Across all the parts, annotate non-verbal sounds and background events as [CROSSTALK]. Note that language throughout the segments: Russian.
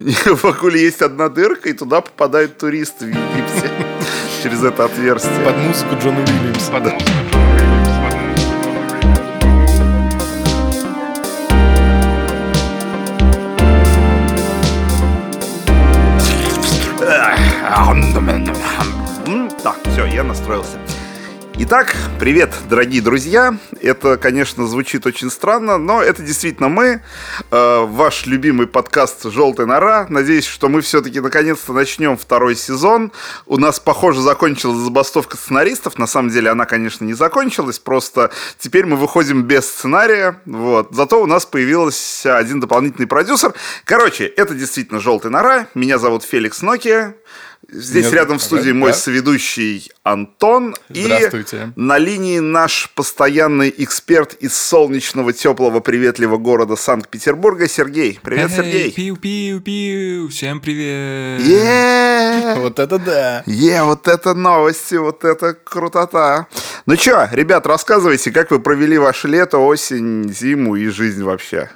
[LAUGHS] В акуле есть одна дырка, и туда попадают туристы в Египте [LAUGHS] через это отверстие. Под музыку Джона Уильямса. Да. Так, все, я настроился. Итак, привет, дорогие друзья. Это, конечно, звучит очень странно, но это действительно мы, э, ваш любимый подкаст «Желтая нора». Надеюсь, что мы все-таки наконец-то начнем второй сезон. У нас, похоже, закончилась забастовка сценаристов. На самом деле она, конечно, не закончилась, просто теперь мы выходим без сценария. Вот. Зато у нас появился один дополнительный продюсер. Короче, это действительно «Желтая нора». Меня зовут Феликс Нокия. Здесь Нет, рядом в студии ага, мой да. соведущий Антон. Здравствуйте. И на линии наш постоянный эксперт из солнечного, теплого, приветливого города Санкт-Петербурга Сергей. Привет, Сергей. Пиу-пиу-пиу, всем привет. Е, [LAUGHS] Вот это да. Е, вот это новости, вот это крутота. Ну чё, ребят, рассказывайте, как вы провели ваше лето, осень, зиму и жизнь вообще.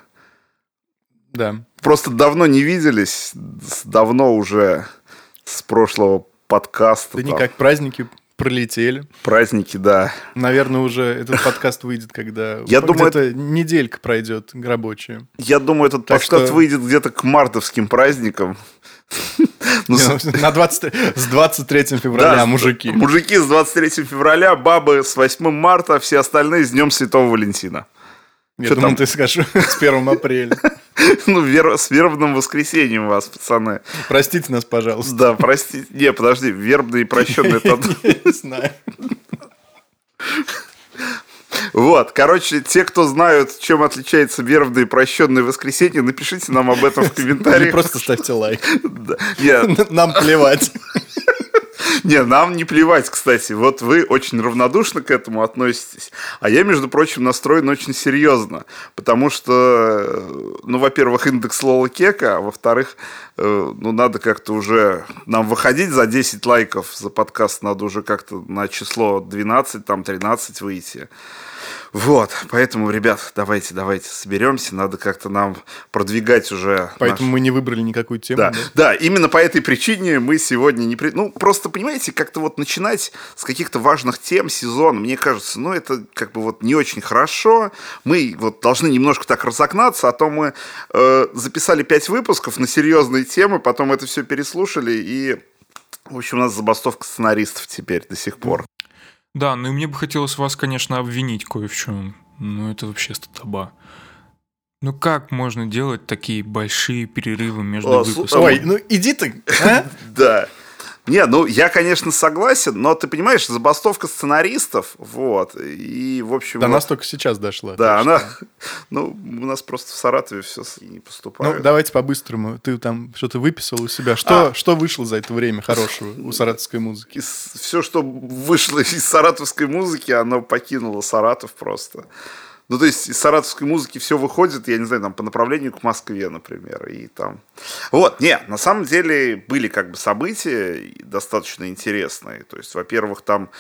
Да. Просто давно не виделись, давно уже с прошлого подкаста. Да там, никак, праздники пролетели. Праздники, да. Наверное, уже этот подкаст выйдет, когда Я думаю, где-то неделька пройдет рабочая. Я думаю, этот Так подкаст что- выйдет где-то к мартовским праздникам. [LAUGHS] Ну, На 20, с 23 февраля, да, мужики. Мужики с 23 февраля, бабы с 8 марта, все остальные с Днем Святого Валентина. Я Что думал, там? ты скажешь [LAUGHS] с 1 апреля. [LAUGHS] [LAUGHS] Ну, вер- с вербным воскресеньем вас, пацаны. Простите нас, пожалуйста. Да, простите. Не, подожди, вербный и прощенный [LAUGHS] это не знаю. Вот, короче, те, кто знают, чем отличается вербное и прощенное воскресенье, напишите нам об этом в [LAUGHS] Или комментариях. просто ставьте лайк. Нам плевать. [LAUGHS] Не, нам не плевать, кстати. Вот вы очень равнодушно к этому относитесь. А я, между прочим, настроен очень серьезно. Потому что, э, ну, во-первых, индекс Лола Кека, а во-вторых, э, ну, надо как-то уже нам выходить за 10 лайков за подкаст. Надо уже как-то на число 12, там, 13 выйти. Вот, поэтому, ребят, давайте, давайте соберемся. Надо как-то нам продвигать уже Поэтому мы не выбрали никакую тему. да, да? да, именно по этой причине мы сегодня не... при- Ну, просто, понимаете, как-то вот начинать с каких-то важных тем сезона, мне кажется, ну, это как бы вот не очень хорошо. Мы вот должны немножко так разогнаться, а то мы э, записали пять выпусков на серьезные темы, потом это все переслушали, и, в общем, у нас забастовка сценаристов теперь до сих пор. Да, ну и мне бы хотелось вас, конечно, обвинить кое в чем. Ну это вообще статаба. Ну как можно делать такие большие перерывы между О, слу- выпусками? Ой, ну иди ты. а? [LAUGHS] Да. Не, ну я, конечно, согласен, но ты понимаешь, забастовка сценаристов, вот, и, в общем... До вот- нас только сейчас дошла. Да, она... что- [LAUGHS] Ну, у нас просто в Саратове все не Ну, поступает. давайте по-быстрому. Ты там что-то выписал у себя. Что, что вышло за это время хорошего у саратовской музыки? все, что вышло из саратовской музыки, оно покинуло Саратов просто. Ну, то есть из саратовской музыки все выходит, я не знаю, там по направлению к Москве, например, и там... Вот, не, на самом деле были как бы события достаточно интересные. То есть, во-первых, там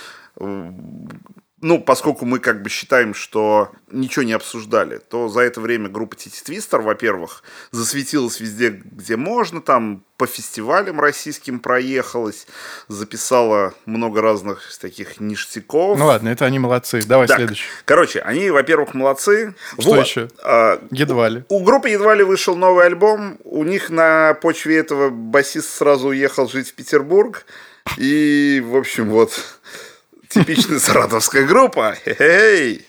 ну, поскольку мы как бы считаем, что ничего не обсуждали, то за это время группа Тити Твистер, во-первых, засветилась везде, где можно, там по фестивалям российским проехалась, записала много разных таких ништяков. Ну ладно, это они молодцы. Давай Так, следующий. Короче, они, во-первых, молодцы. Что еще? а, Едва ли. у группы едва ли вышел новый альбом. У них на почве этого басист сразу уехал жить в Петербург. И, в общем, вот типичная саратовская группа. Хе-хей.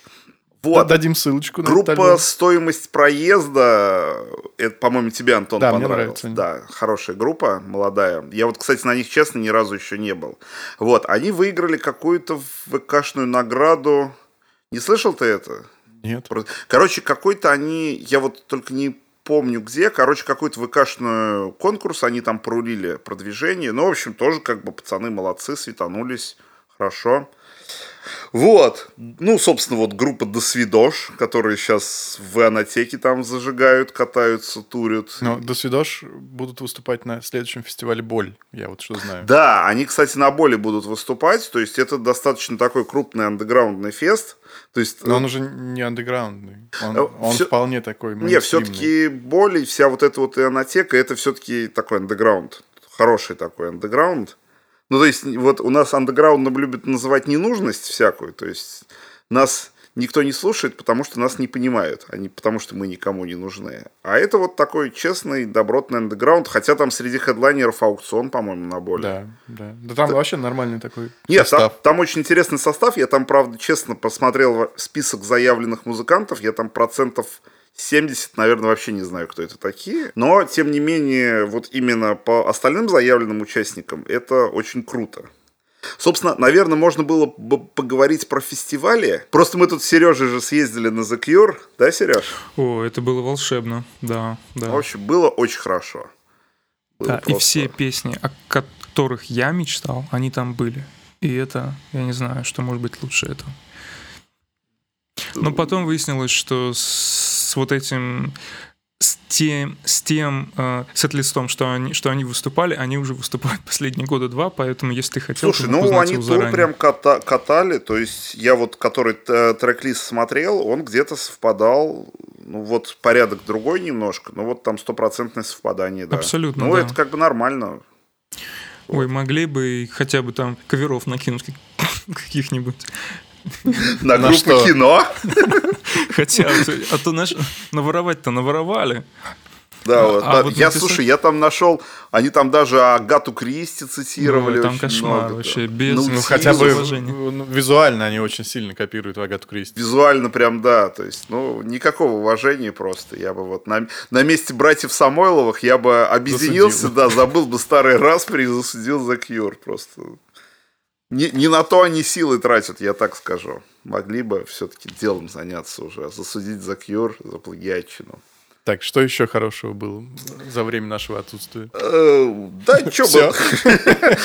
Вот. Дадим ссылочку на Группа. «Стоимость проезда», это, по-моему, тебе, Антон, Да, понравилось. Да, хорошая группа, молодая. Я вот, кстати, на них, честно, ни разу еще не был. Вот, они выиграли какую-то ВКшную награду. Не слышал ты это? Нет. Короче, какой-то они, я вот только не помню где, короче, какой-то ВКшный конкурс, они там прорулили продвижение. Ну, в общем, тоже как бы пацаны молодцы, светанулись, хорошо. Вот. Ну, собственно, вот группа Досвидош, которые сейчас в Анатеке там зажигают, катаются, турят. Ну, Досвидош будут выступать на следующем фестивале Боль. Я вот что знаю. Да, они, кстати, на Боле будут выступать. То есть это достаточно такой крупный андеграундный фест. То есть, Но он уже не андеграундный. Он, Э, он всё- вполне такой Не, мейнстримный. все-таки Боль и вся вот эта вот Ионотека, это все-таки такой андеграунд. Хороший такой андеграунд. Ну, то есть, вот у нас андеграундом любят называть ненужность всякую. То есть, нас никто не слушает, потому что нас не понимают, а не потому что мы никому не нужны. А это вот такой честный, добротный андеграунд, хотя там среди хедлайнеров аукцион, по-моему, на Боле. Да, да. Да там вообще нормальный такой Нет, там, состав. там очень интересный состав. Я там, правда, честно посмотрел список заявленных музыкантов. Я там процентов 70, наверное, вообще не знаю, кто это такие. Но, тем не менее, вот именно по остальным заявленным участникам это очень круто. Собственно, наверное, можно было бы поговорить про фестивали. Просто мы тут с Сережей же съездили на The Cure, да, Сереж? О, это было волшебно, да, да. В общем, было очень хорошо. Было Да, и просто- все песни, о которых я мечтал, они там были. И это, я не знаю, что может быть лучше этого. Но потом выяснилось, что с вот этим, с тем, с тем э, сет-листом, что они, что они выступали, они уже выступают [LAUGHS] последние года два, поэтому если ты хотел, Слушай, ну они тур заранее. прям ката- катали, то есть я вот, который э, трек-лист смотрел, он где-то совпадал, ну вот порядок другой немножко, но вот там стопроцентное совпадание, да. Абсолютно, Ну да. это как бы нормально. Ой, могли бы хотя бы там коверов накинуть как- каких-нибудь. На, группу кино. [LAUGHS] Хотя а то наш, наворовать-то наворовали. Да, А- вот, а да. вот я, написать- слушай, я там нашел, они там даже Агату Кристи цитировали. Ой, там кошмар много, вообще, да. без- Ну, Ну, хотя бы уважения. ну, визуально они очень сильно копируют Агату Кристи. Визуально прям, да, то есть, ну, никакого уважения просто. Я бы вот на, на месте братьев Самойловых я бы объединился, Засудил. да, забыл бы старый [LAUGHS] распри и засудил за Кьюр просто. Не, не на то они силы тратят, я так скажу. Могли бы все-таки делом заняться уже, засудить за Кьюр, за плагиатчину. Так, что еще хорошего было за время нашего отсутствия? Э, Да, [LAUGHS] что Всё. бы...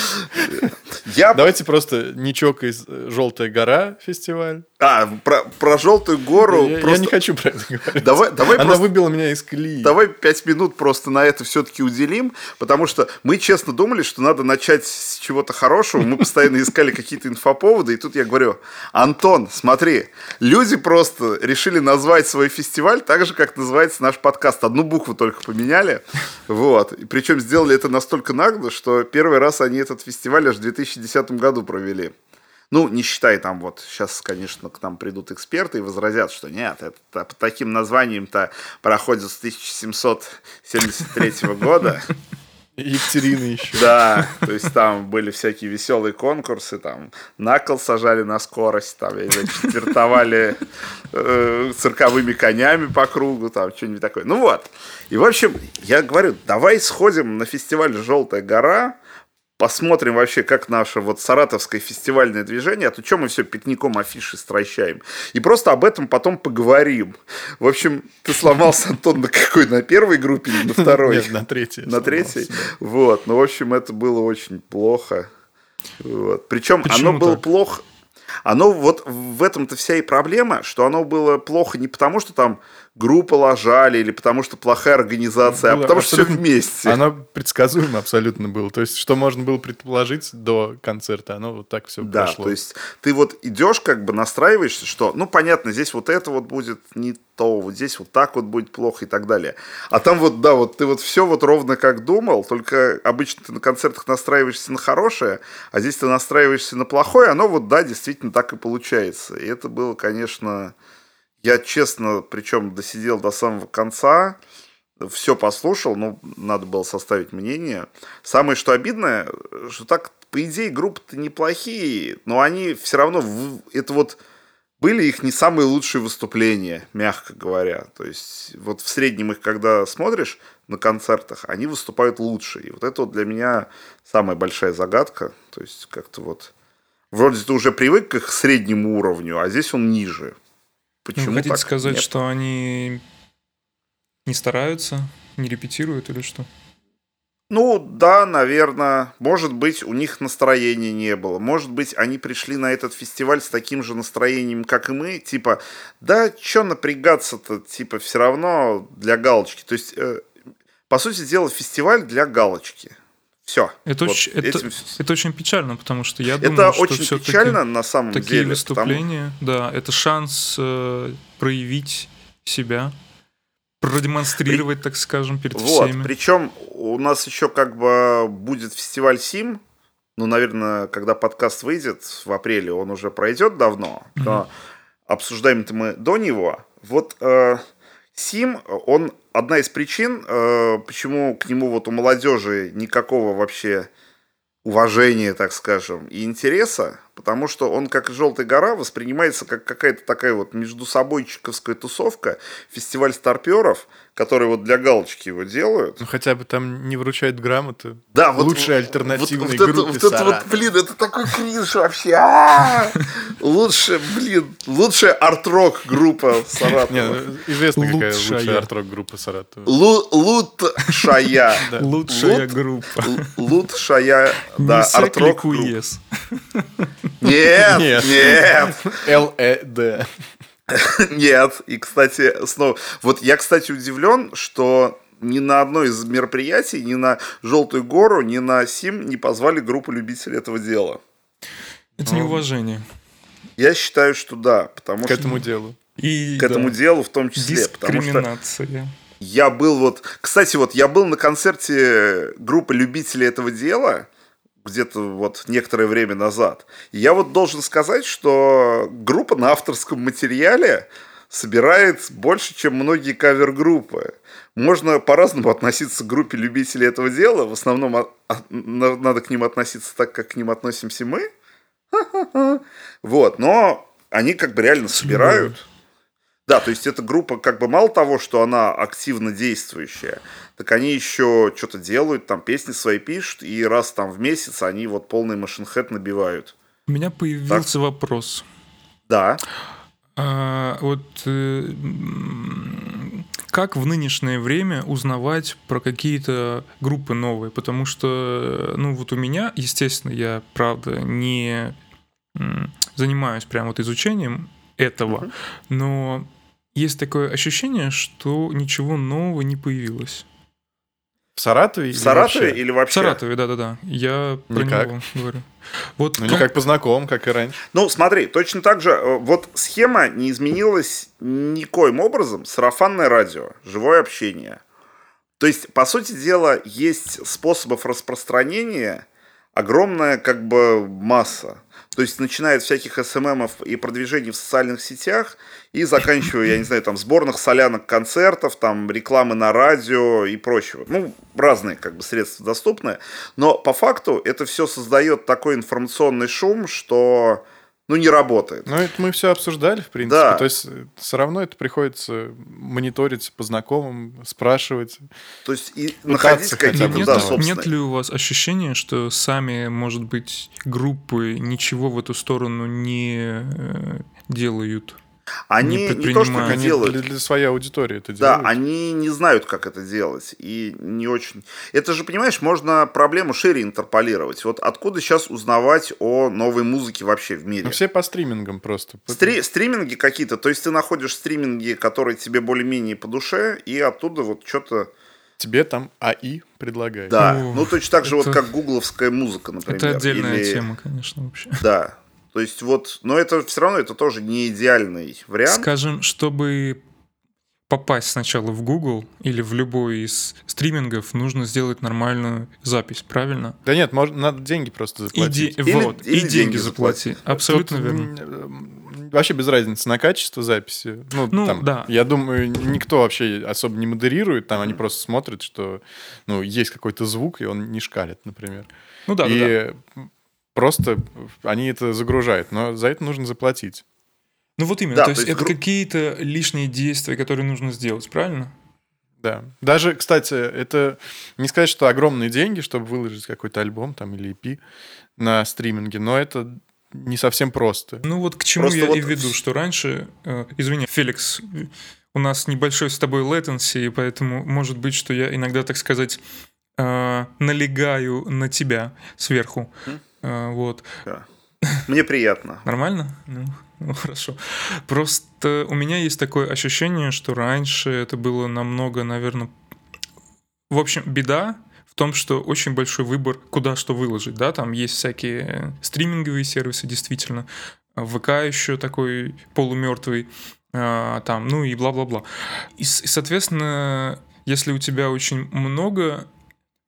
[LAUGHS] Я Давайте просто Ничок из «Желтая гора» фестиваль. А, про, про желтую гору я, я просто... не хочу про это говорить. Давай, давай Она просто... выбила меня из колеи. Давай пять минут просто на это все-таки уделим, потому что мы честно думали, что надо начать с чего-то хорошего. Мы постоянно искали какие-то инфоповоды, и тут я говорю, Антон, смотри, люди просто решили назвать свой фестиваль так же, как называется наш подкаст. Одну букву только поменяли. Вот. И причем сделали это настолько нагло, что первый раз они этот фестиваль аж в 2010 году провели. Ну, не считай там вот, сейчас, конечно, к нам придут эксперты и возразят, что нет, это та- по таким названием-то проходит с 1773 года. [LAUGHS] Екатерина еще. Да, то есть там были всякие веселые конкурсы, там на кол сажали на скорость, там, я не знаю, четвертовали э, цирковыми конями по кругу, там, что-нибудь такое. Ну вот. И, в общем, я говорю, давай сходим на фестиваль «Желтая гора», посмотрим вообще, как наше вот саратовское фестивальное движение, а то что мы все пикником афиши стращаем. И просто об этом потом поговорим. В общем, ты сломался, Антон, на какой? На первой группе или на второй? Нет, на третьей. На третьей? Вот. Ну, в общем, это было очень плохо. Вот. Причем Почему оно было так? плохо. Оно вот в этом-то вся и проблема, что оно было плохо не потому, что там группа ложали или потому, что плохая организация, а Было потому что все вместе. Оно предсказуемо абсолютно было. То есть, что можно было предположить до концерта, оно вот так все Да, прошло. то есть ты вот идешь, как бы настраиваешься, что, ну, понятно, здесь вот это вот будет не то, вот здесь вот так вот будет плохо и так далее. А там вот, да, вот ты вот все вот ровно как думал, только обычно ты на концертах настраиваешься на хорошее, а здесь ты настраиваешься на плохое, оно вот, да, действительно так и получается. И это было, конечно, я честно, причем досидел до самого конца, все послушал, ну, надо было составить мнение. Самое, что обидное, что так, по идее, группы-то неплохие, но они все равно, это вот были их не самые лучшие выступления, мягко говоря. То есть, вот в среднем их, когда смотришь на концертах, они выступают лучше. И вот это вот для меня самая большая загадка. То есть, как-то вот... Вроде ты уже привык к их среднему уровню, а здесь он ниже. Почему хотите так? сказать, Нет. что они не стараются, не репетируют или что? Ну, да, наверное. Может быть, у них настроения не было. Может быть, они пришли на этот фестиваль с таким же настроением, как и мы. Типа, да, что напрягаться-то, типа, все равно для галочки. То есть, э, по сути дела, фестиваль для галочки. Все. Это, Вот очень, это, этим- это очень печально, потому что я Это думаю, что очень всё-таки печально на самом такие деле. потому- выступления, да, это шанс э, проявить себя, продемонстрировать, так скажем, перед Вот, всеми. причем у нас еще как бы будет фестиваль Сим. Ну, наверное, когда подкаст выйдет в апреле, он уже пройдет давно. Но обсуждаем-то мы до него. Вот э, Сим, он одна из причин, э, почему к нему вот у молодежи никакого вообще уважения, так скажем, и интереса, потому что он, как «Желтая гора», воспринимается как какая-то такая вот междусобойчиковская тусовка, фестиваль старперов, которые вот для галочки его делают. Ну, хотя бы там не вручают грамоты. Да, вот Лучшей вот- альтернативной вот, вот это, вот это вот, блин, это такой кринж вообще. А! Лучше, блин, лучшая арт-рок группа Саратова. Не, ну, известно, какая Лучшая. лучшая арт-рок группа Саратова. Лу- Лучшая. [LAUGHS] Лучшая группа. Лучшая, да, арт-рок Нет. нет, ЛЭД. [LAUGHS] нет. И, кстати, снова... Вот я, кстати, удивлен, что ни на одно из мероприятий, ни на Желтую гору, ни на Сим не позвали группу любителей этого дела. Это неуважение. Я считаю, что да, потому К что этому делу. И к этому да, делу в том числе, потому что дискриминация. я был вот, кстати, вот я был на концерте группы любителей этого дела где-то вот некоторое время назад. И я вот должен сказать, что группа на авторском материале собирает больше, чем многие кавер-группы. Можно по-разному относиться к группе любителей этого дела. В основном а- а- на- надо к ним относиться так, как к ним относимся мы. Вот, но они как бы реально собирают. Да, то есть эта группа как бы мало того, что она активно действующая, так они еще что-то делают, там песни свои пишут, и раз там в месяц они вот полный машинхед набивают. У меня появился вопрос. Да. А, вот э, как в нынешнее время узнавать про какие-то группы новые? Потому что, ну вот у меня, естественно, я, правда, не занимаюсь прям вот изучением этого, но есть такое ощущение, что ничего нового не появилось. В Саратове? В или Саратове вообще? или В вообще? Саратове, да-да-да. Я про Никак. него говорю. Вот Ну, как- не как по знакомым, как и раньше. Ну, смотри, точно так же, э, вот схема не изменилась никоим образом. Сарафанное радио, живое общение. То есть, по сути дела, есть способов распространения огромная как бы масса. То есть, начиная от всяких СММов и продвижений в социальных сетях и заканчивая, я не знаю, там, сборных солянок концертов, там, рекламы на радио и прочего. Ну, разные как бы средства доступны. Но по факту это все создает такой информационный шум, что, ну, не работает. Ну, это мы все обсуждали, в принципе. Да. То есть, все равно это приходится мониторить по знакомым, спрашивать. То есть и находить какие-то, нет, да, собственные. нет ли у вас ощущения, что сами, может быть, группы ничего в эту сторону не э, делают? Они не не, то, что не Они делают. для, для своей аудитории это Да, делают. они не знают, как это делать. И не очень... Это же, понимаешь, можно проблему шире интерполировать. Вот откуда сейчас узнавать о новой музыке вообще в мире? Ну, все по стримингам просто. Стри- стриминги какие-то, то есть ты находишь стриминги, которые тебе более-менее по душе, и оттуда вот что-то... Тебе там АИ предлагает. Да, О, ну точно так же вот это- как гугловская музыка, например. Это отдельная или- тема, конечно, вообще. Да, то есть вот, но это все равно, это тоже не идеальный вариант. Скажем, чтобы попасть сначала в Google или в любой из стримингов, нужно сделать нормальную запись, правильно? Да нет, можно, надо деньги просто И, заплатить. де- Или- вот, или и деньги деньги заплатить. заплати. Абсолютно Тут, верно. Вообще без разницы на качество записи. Ну, Ну, там, да. Я думаю, никто вообще особо не модерирует, там они просто смотрят, что ну, есть какой-то звук, и он не шкалит, например. Ну да, да, да. Просто они это загружают, но за это нужно заплатить. Ну вот именно, Да, то есть то есть это гру- какие-то лишние действия, которые нужно сделать, правильно? Да. Даже, кстати, это не сказать, что огромные деньги, чтобы выложить какой-то альбом там или EP на стриминге, но это не совсем просто. Ну вот к чему Просто я вот и веду, что раньше, э, извини, Феликс, у нас небольшой с тобой latency, и поэтому может быть, что я иногда, так сказать, э, налегаю на тебя сверху. Э, вот. Да. Мне приятно. Нормально? Ну, ну, хорошо. Просто у меня есть такое ощущение, что раньше это было намного, наверное... В общем, беда в том, что очень большой выбор, куда что выложить, да, там есть всякие стриминговые сервисы, действительно, ВК еще такой полумертвый, а, там, ну и бла-бла-бла. И, соответственно, если у тебя очень много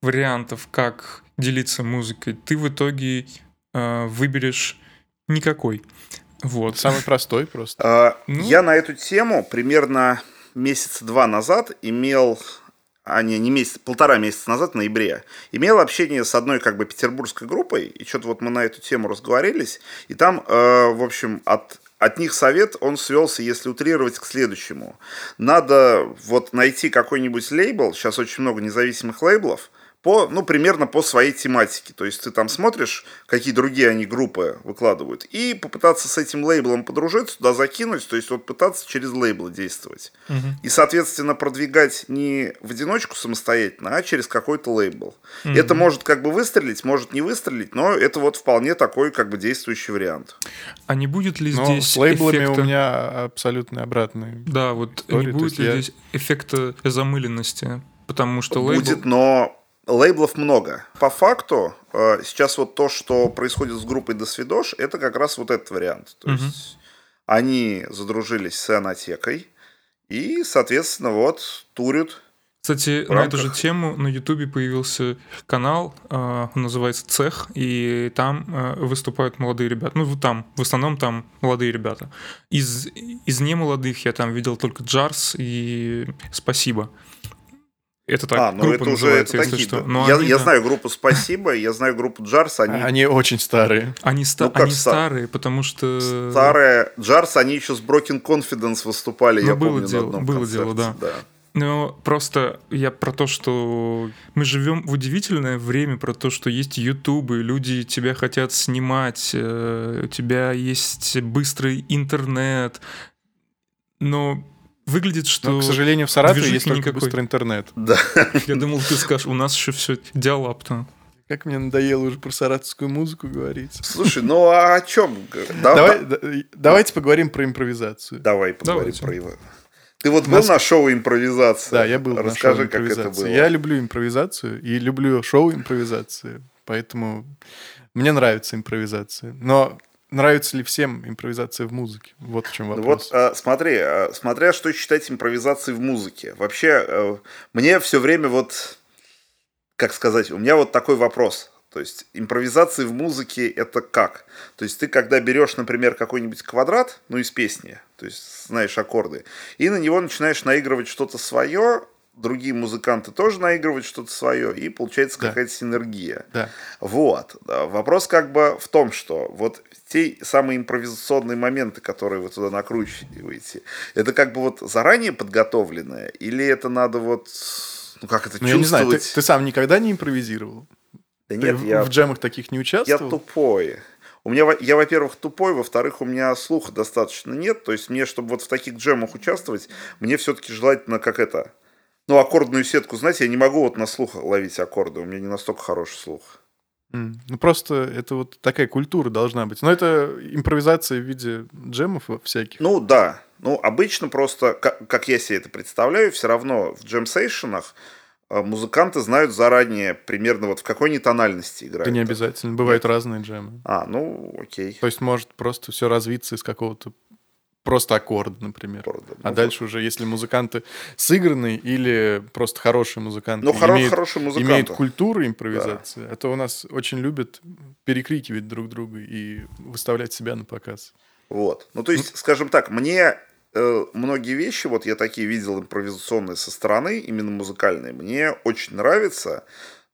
вариантов, как делиться музыкой, ты в итоге э, выберешь никакой. Вот. Самый простой просто. А, ну... Я на эту тему примерно месяца два назад имел а не, не месяц, полтора месяца назад, в ноябре, имел общение с одной как бы петербургской группой, и что-то вот мы на эту тему разговорились, и там, э, в общем, от, от них совет, он свелся, если утрировать, к следующему. Надо вот найти какой-нибудь лейбл, сейчас очень много независимых лейблов, по, ну, примерно по своей тематике. То есть ты там смотришь, какие другие они группы выкладывают, и попытаться с этим лейблом подружиться, туда закинуть, то есть вот пытаться через лейблы действовать. Угу. И, соответственно, продвигать не в одиночку самостоятельно, а через какой-то лейбл. Угу. Это может как бы выстрелить, может не выстрелить, но это вот вполне такой как бы действующий вариант. А не будет ли но здесь с лейблами эффекта... у меня абсолютно обратный. Да, вот история, не будет ли я... здесь эффекта замыленности? Потому что лейбл... Будет, но Лейблов много. По факту, э, сейчас вот то, что происходит с группой Досвидош, это как раз вот этот вариант. То угу. есть они задружились с Анатекой и, соответственно, вот турят. Кстати, на эту же тему на Ютубе появился канал, э, он называется «Цех», и там э, выступают молодые ребята. Ну, там, в основном там молодые ребята. Из, из немолодых я там видел только Джарс и «Спасибо». Это так, а, ну группа это уже это такие, что. Да. Но я, они, я да. знаю группу «Спасибо», я знаю группу «Джарс». Они, они очень старые. Они, ста... ну, они старые, потому что... Старые. «Джарс», они еще с Broken Confidence выступали, ну, я было помню, дело, на одном Было концерте. дело, да. да. Но просто я про то, что мы живем в удивительное время, про то, что есть ютубы, люди тебя хотят снимать, э, у тебя есть быстрый интернет, но Выглядит, что... Но, к сожалению, в Саратове есть только никакой. быстрый интернет. [LAUGHS] Да. Я думал, ты скажешь, у нас еще все диалап-то. Как мне надоело уже про саратовскую музыку говорить. Слушай, ну а о чем? Да, Давай, да, давайте поговорим про импровизацию. Давай поговорим давайте. про его. Ты вот был Нас... на шоу импровизации? Да, я был Расскажи, на шоу как это было. Я люблю импровизацию и люблю шоу импровизации, поэтому мне нравится импровизация. Но нравится ли всем импровизация в музыке? Вот в чем ну вопрос. Вот а, смотри, а, смотря что считать импровизацией в музыке. Вообще, а, мне все время вот, как сказать, у меня вот такой вопрос. То есть импровизации в музыке это как? То есть ты когда берешь, например, какой-нибудь квадрат, ну из песни, то есть знаешь аккорды, и на него начинаешь наигрывать что-то свое, другие музыканты тоже наигрывают что-то свое, и получается да. какая-то синергия. Да. Вот. Вопрос как бы в том, что вот те самые импровизационные моменты, которые вы туда накручиваете, это как бы вот заранее подготовленное, или это надо вот, ну как это ну, чувствовать? Я не знаю, ты, ты сам никогда не импровизировал? Да нет, ты я... в джемах таких не участвовал? Я тупой. У меня, я, во-первых, тупой, во-вторых, у меня слуха достаточно нет. То есть мне, чтобы вот в таких джемах участвовать, мне все-таки желательно, как это, ну, аккордную сетку, знаете, я не могу вот на слух ловить аккорды, у меня не настолько хороший слух. Mm. Ну, просто это вот такая культура должна быть. Но это импровизация в виде джемов всяких. Ну, да. Ну, обычно просто, как, как я себе это представляю, все равно в джем-сейшенах э, музыканты знают заранее примерно вот в какой они тональности играют. Да не обязательно, бывают Нет. разные джемы. А, ну, окей. То есть может просто все развиться из какого-то просто аккорд, например. Аккорды. А ну, дальше уже, если музыканты сыгранные или просто хорошие музыканты, ну, хоро- имеют, хорошие музыканты. имеют культуру импровизации, да. а то у нас очень любят перекрикивать друг друга и выставлять себя на показ. Вот. Ну, то есть, ну, скажем так, мне э, многие вещи, вот я такие видел импровизационные со стороны, именно музыкальные, мне очень нравится,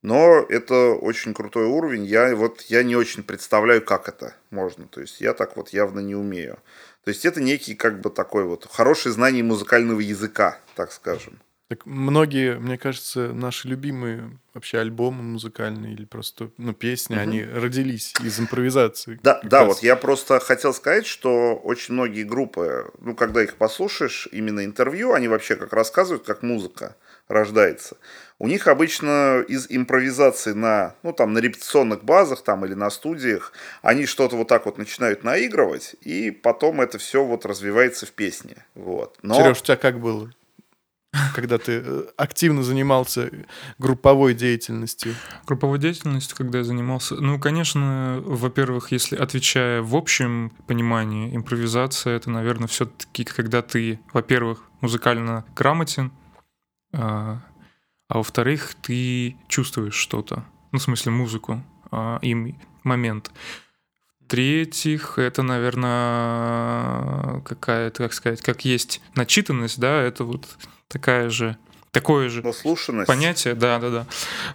но это очень крутой уровень. Я вот я не очень представляю, как это можно. То есть я так вот явно не умею. То есть это некий как бы такой вот хорошее знание музыкального языка, так скажем. Так многие, мне кажется, наши любимые вообще альбомы музыкальные или просто ну, песни, Мгм. они родились из импровизации. Да, да, раз. вот я просто хотел сказать, что очень многие группы, ну, когда их послушаешь, именно интервью, они вообще как рассказывают, как музыка рождается. У них обычно из импровизации на, ну, там, на репетиционных базах там или на студиях, они что-то вот так вот начинают наигрывать, и потом это все вот развивается в песне. Вот. Но... Сереж, у тебя как было? Когда ты э, активно занимался групповой деятельностью. Групповой деятельностью, когда я занимался, ну, конечно, во-первых, если отвечая в общем понимании, импровизация это, наверное, все-таки, когда ты, во-первых, музыкально грамотен, а, а во-вторых, ты чувствуешь что-то, ну, в смысле музыку а, и м- момент. В-третьих, это, наверное, какая-то, как сказать, как есть начитанность, да, это вот такая же, такое же понятие, да, да, да.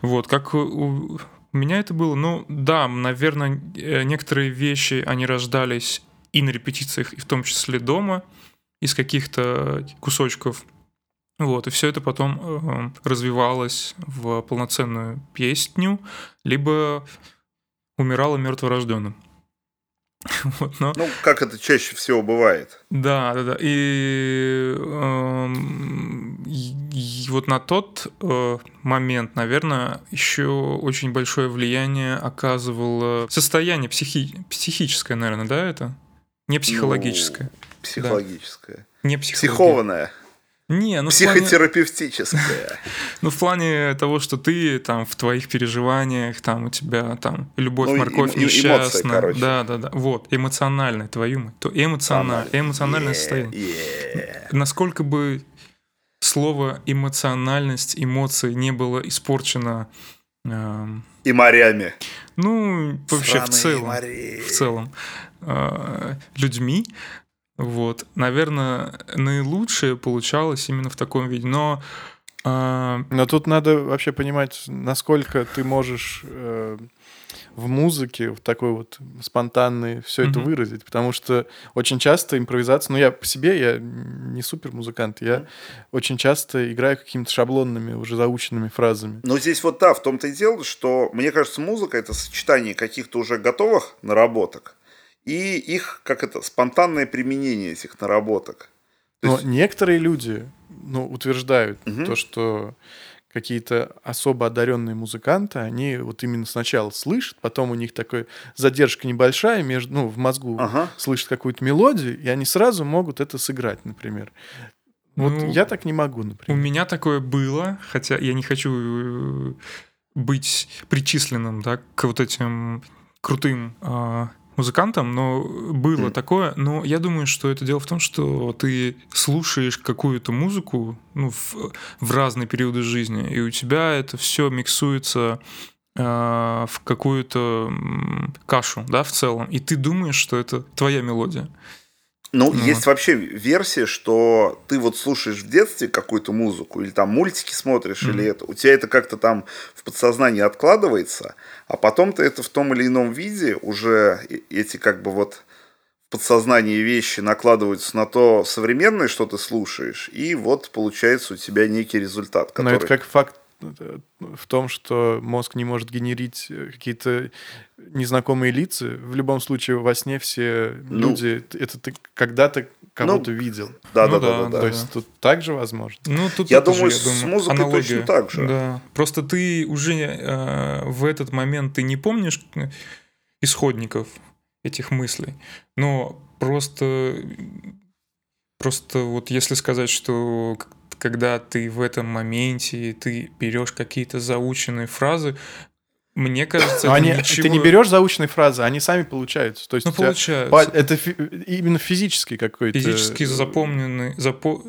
Вот, как у, у меня это было, ну, да, наверное, э, некоторые вещи, они рождались и на репетициях, и в том числе дома, из каких-то кусочков. Вот, и все это потом э, развивалось в полноценную песню, либо умирало мертворожденным. [LAUGHS] Вот, но Ну, как это чаще всего бывает. да, да, да. И, эм, и- и вот на тот э, момент, наверное, еще очень большое влияние оказывало состояние психи- психическое, наверное, да, это? Не психологическое. Психологическое. Не психология. Психованное. Не, ну в плане- Психотерапевтическое. [LAUGHS] Ну, в плане того, что ты там в твоих переживаниях, там у тебя там любовь, Ну, морковь эм- эм- эмоции, несчастна. короче. Да, да, да. Вот, эмоциональное, твою мать. То эмоциональное, эмоциональное Е- состояние. е. насколько бы слово эмоциональность, эмоции не было испорчено, эм, И морями. ну, вообще в Сраные целом, морей. в целом, э, людьми, вот, наверное, наилучшее получалось именно в таком виде. Но э, Но тут надо вообще понимать, насколько ты можешь э, в музыке, в такой вот спонтанной, все это Мгм. выразить. Потому что очень часто импровизация... Ну, я по себе, я не супер музыкант, я очень часто играю какими-то шаблонными, уже заученными фразами. Но здесь вот да, в том-то и дело, что, мне кажется, музыка это сочетание каких-то уже готовых наработок и их, как это, спонтанное применение этих наработок. То Но есть- некоторые люди ну, утверждают Мгм. то, что какие-то особо одаренные музыканты, они вот именно сначала слышат, потом у них такая задержка небольшая между, ну, в мозгу Ага. слышат какую-то мелодию, и они сразу могут это сыграть, например. Вот Ну, я так не могу, у например. меня такое было, хотя я не хочу э, быть причисленным, да, к вот этим крутым а, музыкантам, но было Мгм. такое. Но я думаю, что это дело в том, что ты слушаешь какую-то музыку ну, в, в разные периоды жизни, и у тебя это все миксуется а, в какую-то кашу, да, в целом, и ты думаешь, что это твоя мелодия. Ну, Ну. есть вообще версия, что ты вот слушаешь в детстве какую-то музыку, или там мультики смотришь, Мгм. или это, у тебя это как-то там в подсознании откладывается, а потом ты это в том или ином виде уже эти как бы вот в подсознании вещи накладываются на то современное, что ты слушаешь, и вот получается у тебя некий результат, Но который... это как факт в том, что мозг не может генерить э, какие-то незнакомые лица. В любом случае, во сне все Ну. люди, это ты когда-то кого-то видел. Да, Ну да, да, да, да, да. То есть тут также возможно. Ну, тут Я тоже, думаю, с музыкой точно так же. Да. Просто ты уже э, в этот момент ты не помнишь э, исходников этих мыслей, но просто просто вот если сказать, что когда ты в этом моменте ты берешь какие-то заученные фразы, мне кажется, Но это они, ничего... ты не берешь заученные фразы, они сами получаются. То есть Ну, получается. это фи- именно физический какой-то. Физически э, запомненный... Запо...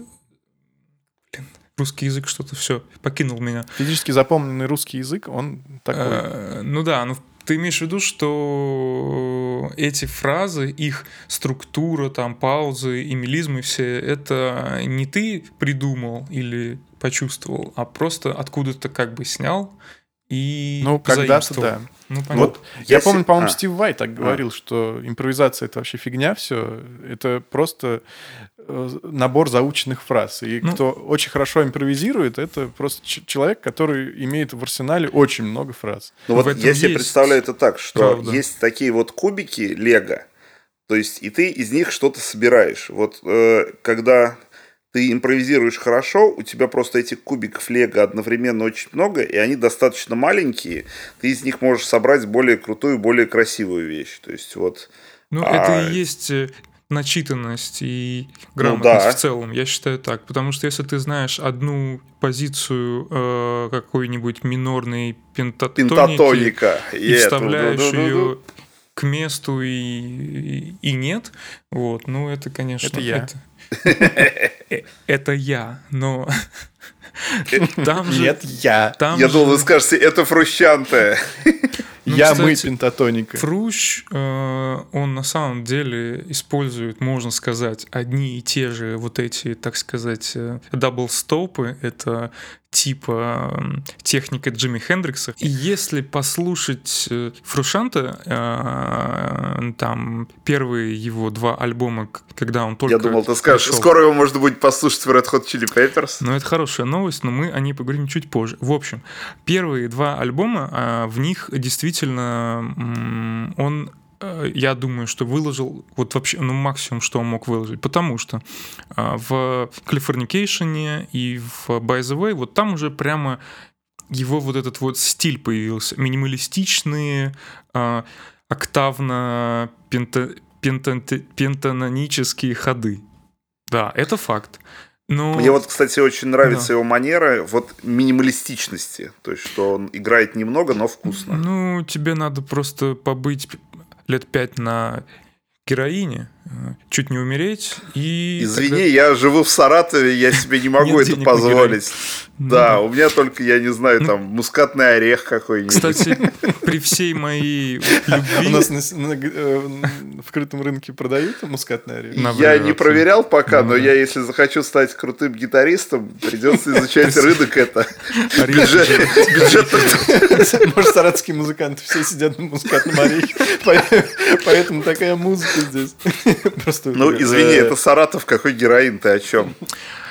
Блин, русский язык что-то все покинул меня. Физически запомненный русский язык, он такой. Э, Ну да, ну ты имеешь в виду, что эти фразы, их структура, там, паузы и мелизмы все, это не ты придумал или почувствовал, а просто откуда-то как бы снял и ну, когда-то да. Ну, понятно. Вот я, я помню, се- по-моему, а. Стив Вай так говорил, что импровизация это вообще фигня все. Это просто э, набор заученных фраз. И Ну. кто очень хорошо импровизирует, это просто ч- человек, который имеет в арсенале очень много фраз. Ну вот я себе представляю это так, что правда. есть такие вот кубики Лего, то есть и ты из них что-то собираешь. Вот э, когда ты импровизируешь хорошо, у тебя просто этих кубиков Лего одновременно очень много, и они достаточно маленькие, ты из них можешь собрать более крутую, более красивую вещь. То есть вот Ну, А- это и есть э, начитанность и грамотность да. в целом, я считаю так. Потому что если ты знаешь одну позицию э, какой-нибудь минорной пентатоники, пентатоника. и это, вставляешь ду-ду-ду-ду. ее к месту и, и нет, вот, ну это, конечно... Это я. Это, это я, но... [LAUGHS] Там же... Нет, я. Там Я же думал, вы скажете, это фрущанте. Ну, я мы кстати, пентатоника. Фрущ, э, он на самом деле использует, можно сказать, одни и те же вот эти, так сказать, даблстопы. Это типа м, техника Джимми Хендрикса. И если послушать э, Фрушанта, э, там первые его два альбома, когда он только Я думал, ты скажешь, пришел- скоро его можно будет послушать в Red Hot Chili Peppers. ну, это хорошая новость, но мы о ней поговорим чуть позже. В общем, первые два альбома, а, в них действительно м, он э, я думаю, что выложил вот вообще, ну, максимум, что он мог выложить. Потому что а, в Californication и в By the Way, вот там уже прямо его вот этот вот стиль появился. Минималистичные, а, октавно пента, пента- пентанонические ходы. Да, это факт. Но... Мне вот, кстати, очень нравится Да. его манера вот минималистичности. То есть, что он играет немного, но вкусно. Ну, тебе надо просто побыть лет пять на героине, чуть не умереть и... Извини, я живу в Саратове, я себе не [LAUGHS] могу это позволить. Ну Да, у меня только, я не знаю, там, мускатный орех какой-нибудь. Кстати, [LAUGHS] при всей моей У любви... нас на, э, вкрытом рынке продают мускатный орех? Я не проверял пока, Ну но я, если захочу стать крутым гитаристом, придется изучать рынок это. Бюджет. [LAUGHS] Может, саратовские музыканты все сидят на мускатном орехе, поэтому такая музыка здесь. [LAUGHS] Просто, Ну, извини, э, это Саратов, какой героин, ты о чем?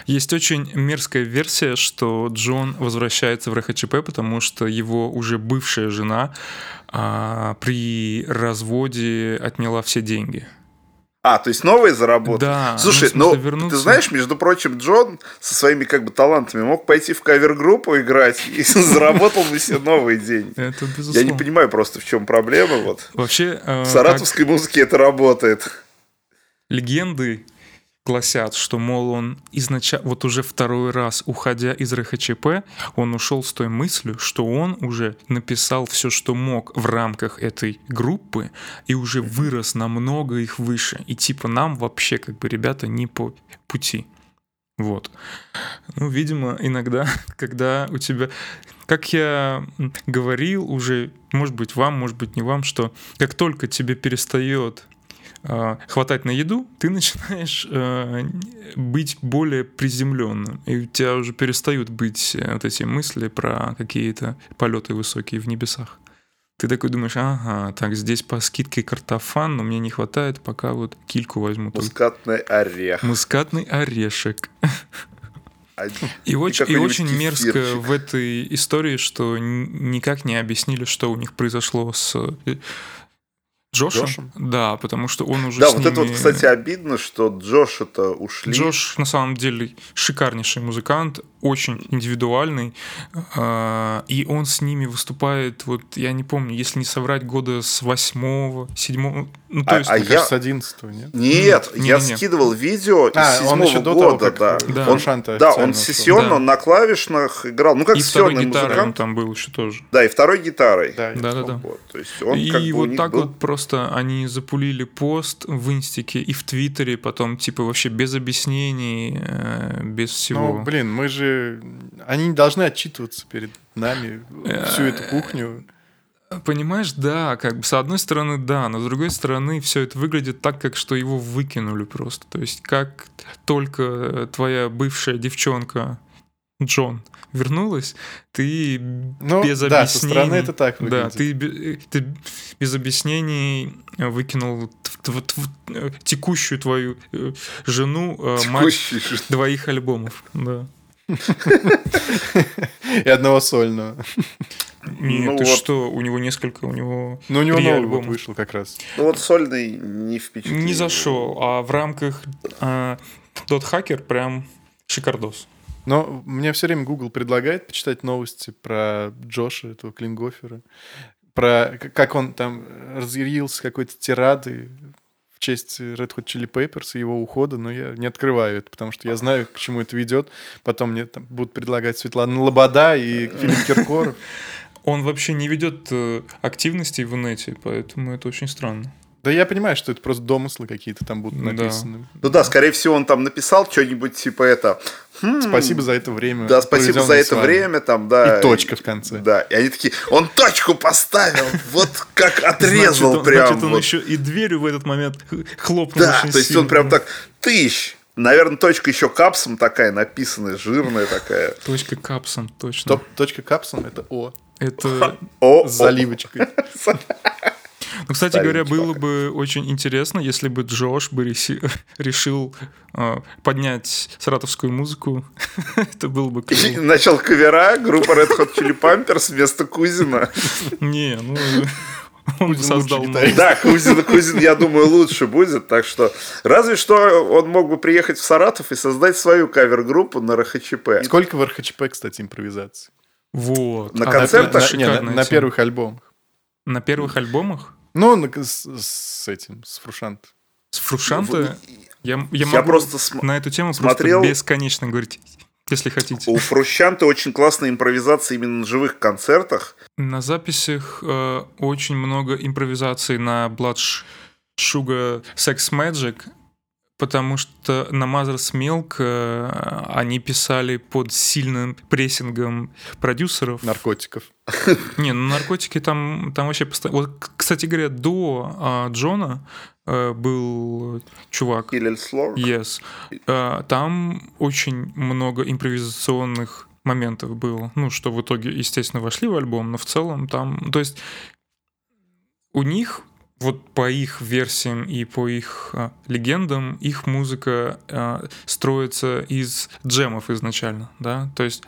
Есть очень мерзкая версия, что Джон возвращается в РХЧП, потому что его уже бывшая жена а, при разводе отняла все деньги. А, то есть новые заработали? Да, Слушай, ну, ну, вернуться. ты знаешь, между прочим, Джон со своими как бы талантами мог пойти в кавер-группу играть и [LAUGHS] заработал бы себе новые деньги. Это Я безусловно. не понимаю просто, в чем проблема. Вот. Вообще, э, В саратовской музыке это работает. Легенды гласят, что, мол, он изначально, вот уже второй раз, уходя из РХЧП, он ушел с той мыслью, что он уже написал все, что мог в рамках этой группы, и уже вырос намного их выше. И типа нам вообще, как бы, ребята, не по пути. Вот. Ну, видимо, иногда, [LAUGHS] когда у тебя... Как я говорил уже, может быть, вам, может быть, не вам, что как только тебе перестает хватать на еду, ты начинаешь э, быть более приземленным. И у тебя уже перестают быть э, вот эти мысли про какие-то полеты высокие в небесах. Ты такой думаешь, ага, так, здесь по скидке картофан, но мне не хватает, пока вот кильку возьму. только Мускатный орех. Мускатный орешек. И очень, и очень мерзко кефирчик. в этой истории, что никак не объяснили, что у них произошло с э, Джошем. Джошем? Да, потому что он уже Да, вот это вот, ними- кстати, обидно, что Джош это ушли. Джош на самом деле шикарнейший музыкант, очень индивидуальный, а, и он с ними выступает, вот я не помню, если не соврать, года с восьмого, седьмого, ну то А- есть... а Мне я- кажется, с 11 нет? Нет, Не, я не, не. скидывал видео из А, он седьмого еще до того, года, как да. Да. Он, да, он сессионно Да. на клавишных играл, ну как и второй сессионный гитарой он музыкант. там был еще тоже. Да, и второй гитарой. Да, я Да-да-да. Вот, то есть он и как бы вот так был- вот просто они запулили пост в инстике и в твиттере, потом типа вообще без объяснений, э, без всего. Ну, блин, мы же... Они не должны отчитываться перед нами всю эту кухню. Понимаешь, да, как бы с одной стороны, да, но с другой стороны, все это выглядит так, как что его выкинули просто. То есть, как только твоя бывшая девчонка Джон вернулась, ты Ну, без да, со стороны объяснений- это так Да, выглядит. ты, бе- ты без объяснений выкинул э, текущую твою э, жену, э, мать двоих альбомов. Да. И одного сольного. Нет, Ну ты вот. что, у него несколько, у него Ну, у него новый альбома. вот вышел как раз. Ну вот сольный не впечатлил. Не зашел, а в рамках а, Dot Hacker прям шикардос. Но мне все время Google предлагает почитать новости про Джоша, этого Клингофера. Про как он там разъярился какой-то тирадой в честь Red Hot Chili Peppers и его ухода, но я не открываю это, потому что я знаю, к чему это ведет. Потом мне там будут предлагать Светлана Лобода и Филипп [LAUGHS] Киркоров. Он вообще не ведет э, активностей в инете, поэтому это очень странно. Да я понимаю, что это просто домыслы какие-то там будут Да. написаны. Ну да, скорее всего, он там написал что-нибудь типа это. «Хм, Спасибо за это время. Да, спасибо за это с вами». время, там, да. И точка в конце. Да, и они такие, он точку поставил, вот как отрезал значит, он, прям. значит, он вот. еще и дверью в этот момент хлопнул Да, то есть сильно. он прям так, тысяч. Наверное, точка еще капсом такая написанная, жирная такая. Точка капсом, точно. Топ- Точка капсом — это О. Это, О, С заливочкой. Ну, кстати говоря, было бы очень интересно, если бы Джош бы [LAUGHS] решил э, поднять саратовскую музыку. [LAUGHS] Это было бы о. клево. Начал кавера, группа Red Hot Chili Peppers вместо Кузина. [LAUGHS] Не, ну он Кузин создал. Да, Кузин, Кузин, я думаю, лучше будет. Так что, разве что он мог бы приехать в Саратов и создать свою кавер-группу на РХЧП. Сколько в РХЧП, кстати, импровизаций? Вот. На А концертах? это На- не, на- на первых альбомах. На первых альбомах Ну, на- с, с этим, с Фрушант. с Фрушанта я, я Я могу просто на эту тему смотрел- просто бесконечно говорить, если хотите. У Фрущанта очень классная импровизация именно на живых концертах. На записях э, очень много импровизаций на Blood Sugar Sex Magic, потому что на Mother's Milk э, они писали под сильным прессингом продюсеров. Наркотиков. Не, ну наркотики там, там вообще постоянно... Вот, кстати говоря, до а, Джона э, был чувак, Хиллель. Yes. Э, Там очень много импровизационных моментов было. Ну, что в итоге, естественно, вошли в альбом, но в целом там... То есть у них, вот по их версиям и по их а, легендам, их музыка а, строится из джемов изначально, да? То есть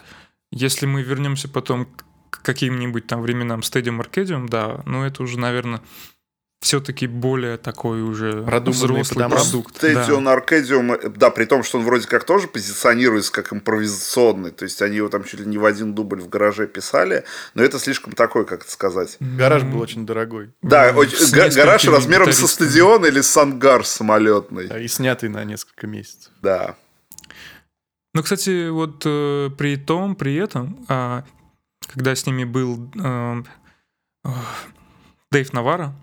если мы вернемся потом к каким-нибудь там временам Stadium Arcadium, да, но это уже, наверное, все-таки более такой уже Продуманный взрослый продукт. да. Стадион Аркадиум, э, да, при том, что он вроде как тоже позиционируется как импровизационный, то есть они его там чуть ли не в один дубль в гараже писали, но это слишком такой, как это сказать. Гараж был очень дорогой. Да, Ну, очень- га- гараж размером со стадион или с ангар самолетный. да, И снятый на несколько месяцев. Да. Ну, кстати, вот э, при том, при этом, а, когда с ними был э, э, Дэйв Навара,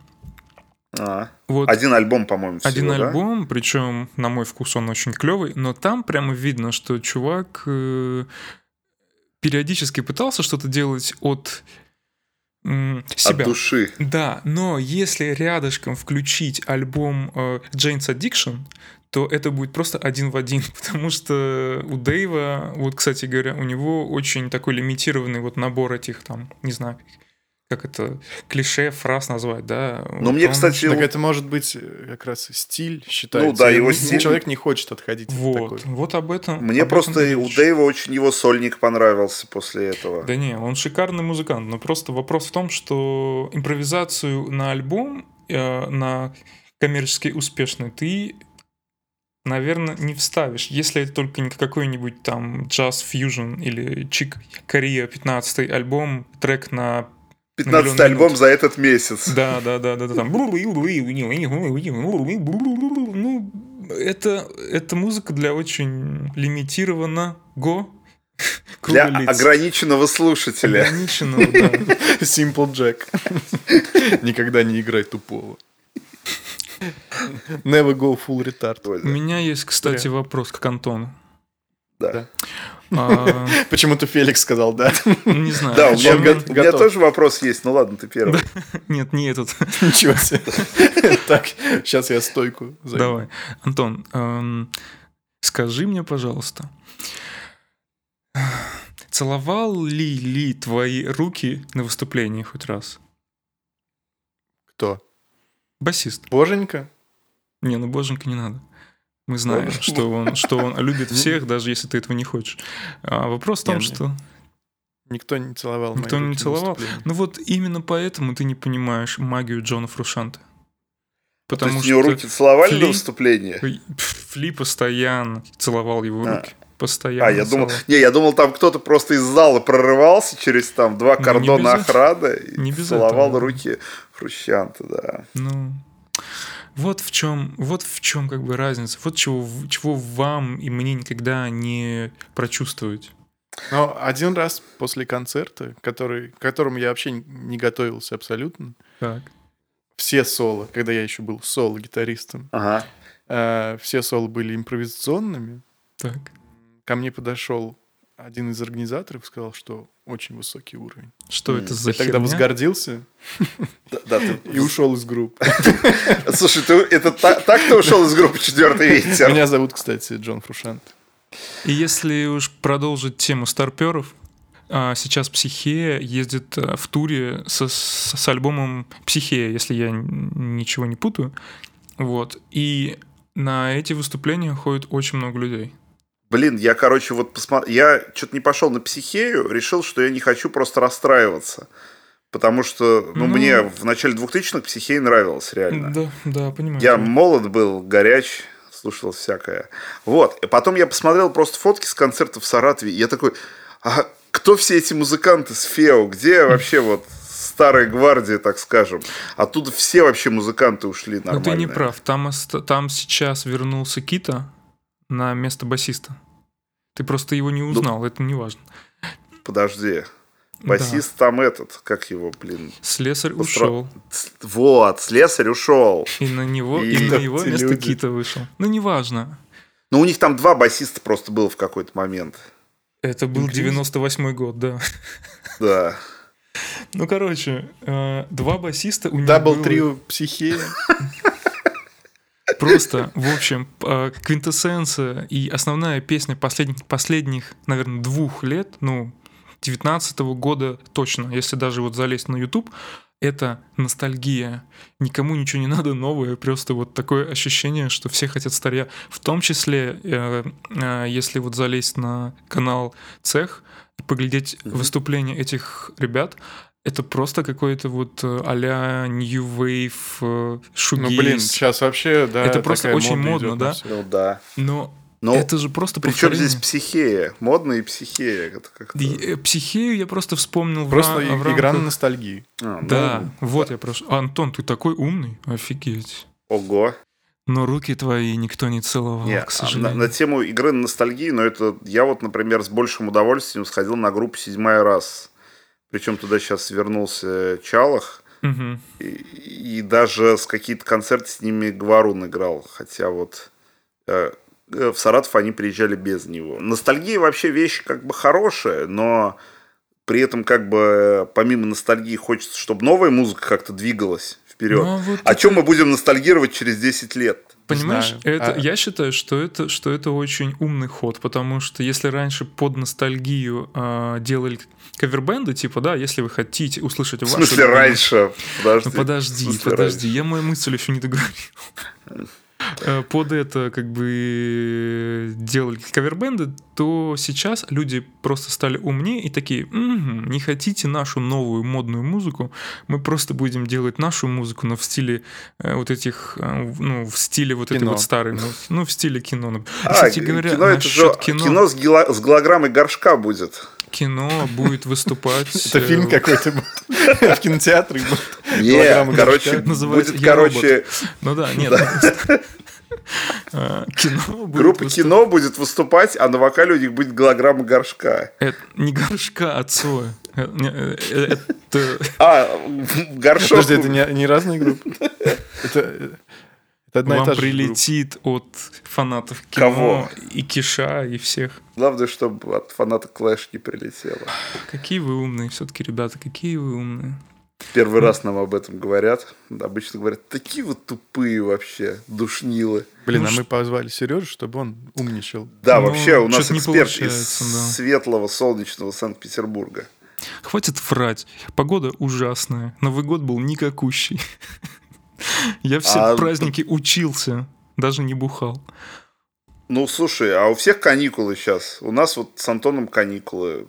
А. вот Один альбом, по-моему, всего, один да? альбом, причем, на мой вкус, он очень клевый, но там прямо видно, что чувак э, периодически пытался что-то делать от м, себя. От души. Да, но если рядышком включить альбом э, Jane's Addiction, то это будет просто один в один, [LAUGHS] потому что у Дэйва, вот, кстати говоря, у него очень такой лимитированный вот набор этих там, не знаю, как это, клише, фраз назвать, да. Но Вот мне, он- кстати, Так вот- это может быть э, как раз стиль считается. Ну да, И его м- стиль- Человек не хочет отходить от Вот, такой. вот об этом. об мне этом просто и у. Дэйва очень его сольник понравился после этого. Да не, он шикарный музыкант, но просто вопрос в том, что импровизацию на альбом, э, на коммерчески успешный, ты, наверное, не вставишь, если это только не какой-нибудь там джаз фьюжн или чик Корея 15 альбом, трек на 15 миллион альбом минут. за этот месяц. да, да, да, да, да, там. Ну, это, это музыка для очень лимитированного Для лиц. ограниченного слушателя. Ограниченного, да. [LAUGHS] Simple Jack. [LAUGHS] Никогда не играй тупого. Never go full retard. У меня есть, кстати, вопрос к Антону. Да. А, Почему-то Феликс сказал да. не знаю. Да, у меня, тоже вопрос есть. Ну ладно, ты первый. [LAUGHS] Нет, не этот. [LAUGHS] Ничего себе. [LAUGHS] Так, сейчас я стойку. Давай. Антон, эм, скажи мне, пожалуйста, Целовал ли ли твои руки на выступлении хоть раз? Кто? Басист. Боженька? Не, ну боженька не надо. Мы знаем, что он, что он любит [LAUGHS] всех, даже если ты этого не хочешь. А вопрос в том, Не, не. что... Никто не целовал Никто не целовал? Ну вот именно поэтому ты не понимаешь магию Джона Фрушанта. То Потому есть у что него руки целовали Фли- на выступлении? Пф, Фли постоянно целовал его А. руки. Постоянно А, я думал, не, я думал, там кто-то просто из зала прорывался через там два Ну, не кордона охраны и Не целовал этого. руки Фрущанта, да. Ну, вот в чем, вот в чем как бы разница. Вот чего, чего вам и мне никогда не прочувствовать. Но один раз после концерта, который, к которому я вообще не готовился абсолютно, Так. все соло, когда я еще был соло-гитаристом, Ага. э, все соло были импровизационными. Так. Ко мне подошел один из организаторов сказал, что очень высокий уровень. Что это за Я тогда херня? возгордился Да, да, ты- и ушел из группы. [LAUGHS] Слушай, ты, это та- так ты ушел из группы «Четвертый ветер»? Меня зовут, кстати, Джон Фрушант. И если уж продолжить тему старперов, а, сейчас Психея ездит а, в туре со- с, с альбомом Психея, если я ничего не путаю. Вот. И на эти выступления ходит очень много людей. Блин, я, короче, вот посмотрел... Я что-то не пошел на психею, решил, что я не хочу просто расстраиваться. Потому что, ну, Ну. мне в начале 2000-х психея нравилась реально. Да, да, понимаю. Я молод был, горяч, слушал всякое. Вот. И потом я посмотрел просто фотки с концертов в Саратове. И я такой, а кто все эти музыканты с Фео? Где вообще вот старая гвардия, так скажем? Оттуда все вообще музыканты ушли Но нормально. ты не прав. Там, там сейчас вернулся Кита на место басиста. Ты просто его Ну, не узнал, это не важно. Подожди. Басист там этот, как его, блин. Слесарь Устро- ушел, Вот, слесарь ушел. и на него, И и на его место люди. Кита вышел. Ну, неважно. Ну, у них там два басиста просто было в какой-то момент. Это был Инквизитор. 98 год, да. Да. Ну, короче, э, два басиста у них Дабл трио Психея. [LAUGHS] Просто, в общем, э, квинтэссенция и основная песня последних, последних, наверное, двух лет, ну, 19 года точно, если даже вот залезть на YouTube, это ностальгия. Никому ничего не надо новое, просто вот такое ощущение, что все хотят старья. В том числе, э, э, если вот залезть на канал Цех и поглядеть Мгм. выступления этих ребят, это просто какой-то вот э, а-ля New Wave, э, Ну, шугейз. блин, сейчас вообще, да, Это просто такая очень мода модно, да? Ну да. Но Ну, это же просто причем здесь психея? Модно и психея. Это как-то... И, э, Психею я просто вспомнил в Просто ра- и- в игра на рамках- ностальгии. А, ну, Да, вот я прошу. Антон, ты такой умный, офигеть. Ого. Но руки твои никто не целовал, Не, к а сожалению. на, на тему игры на ностальгии, но это я вот, например, с большим удовольствием сходил на группу «Седьмая раз». Причем туда сейчас вернулся Чалах. Мгм. И, и даже с какие-то концерты с ними Гварун играл. Хотя вот э, э, в Саратов они приезжали без него. Ностальгия вообще вещь как бы хорошая, но при этом как бы помимо ностальгии хочется, чтобы новая музыка как-то двигалась вперед. Ну, а вот О это- чем мы будем ностальгировать через 10 лет? Понимаешь, знаю. это, А- я считаю, что это, что это очень умный ход, потому что если раньше под ностальгию а, делали кавербенды, типа, да, если вы хотите услышать В смысле, раньше? Подожди. Ну подожди, подожди, я мою мысль еще не договорил. [LAUGHS] Э, Под это как бы делали кавербенды, то сейчас люди просто стали умнее и такие, «Мгм, не хотите нашу новую модную музыку, мы просто будем делать нашу музыку, но в стиле э, вот этих, э, ну, в стиле вот этой Кино. вот старой, ну, [LAUGHS] ну, в стиле кино. А, Кстати говоря, кино, это же кино, кино с, гила- с голограммой горшка будет. кино будет выступать... [LAUGHS] Это фильм какой-то. В [LAUGHS] кинотеатре был. Не, Голограмма короче, будет, «Я короче, Ну да, нет. Э, Кино будет группа выступать- кино будет выступать, а на вокале у них будет голограмма горшка. Это не горшка, а Цоя. Э, э, Это... А, горшок. Подожди, это не не разные группы? Это это одна и Вам та же группа. прилетит от фанатов кино Кого? и Киша, и всех. Главное, чтобы от фаната Клэш не прилетело. Какие вы умные все-таки, ребята, какие вы умные. Первый раз нам об этом говорят. Обычно говорят, такие вот тупые вообще, душнилы. Блин, Ну, а ш- мы позвали Сережу, чтобы он умничал. Да, Ну, вообще у нас эксперт из да. светлого солнечного Санкт-Петербурга. Хватит врать. Погода ужасная. Новый год был никакущий. [LAUGHS] Я все А- праздники учился, даже не бухал. Ну, слушай, а у всех каникулы сейчас. У нас вот с Антоном каникулы.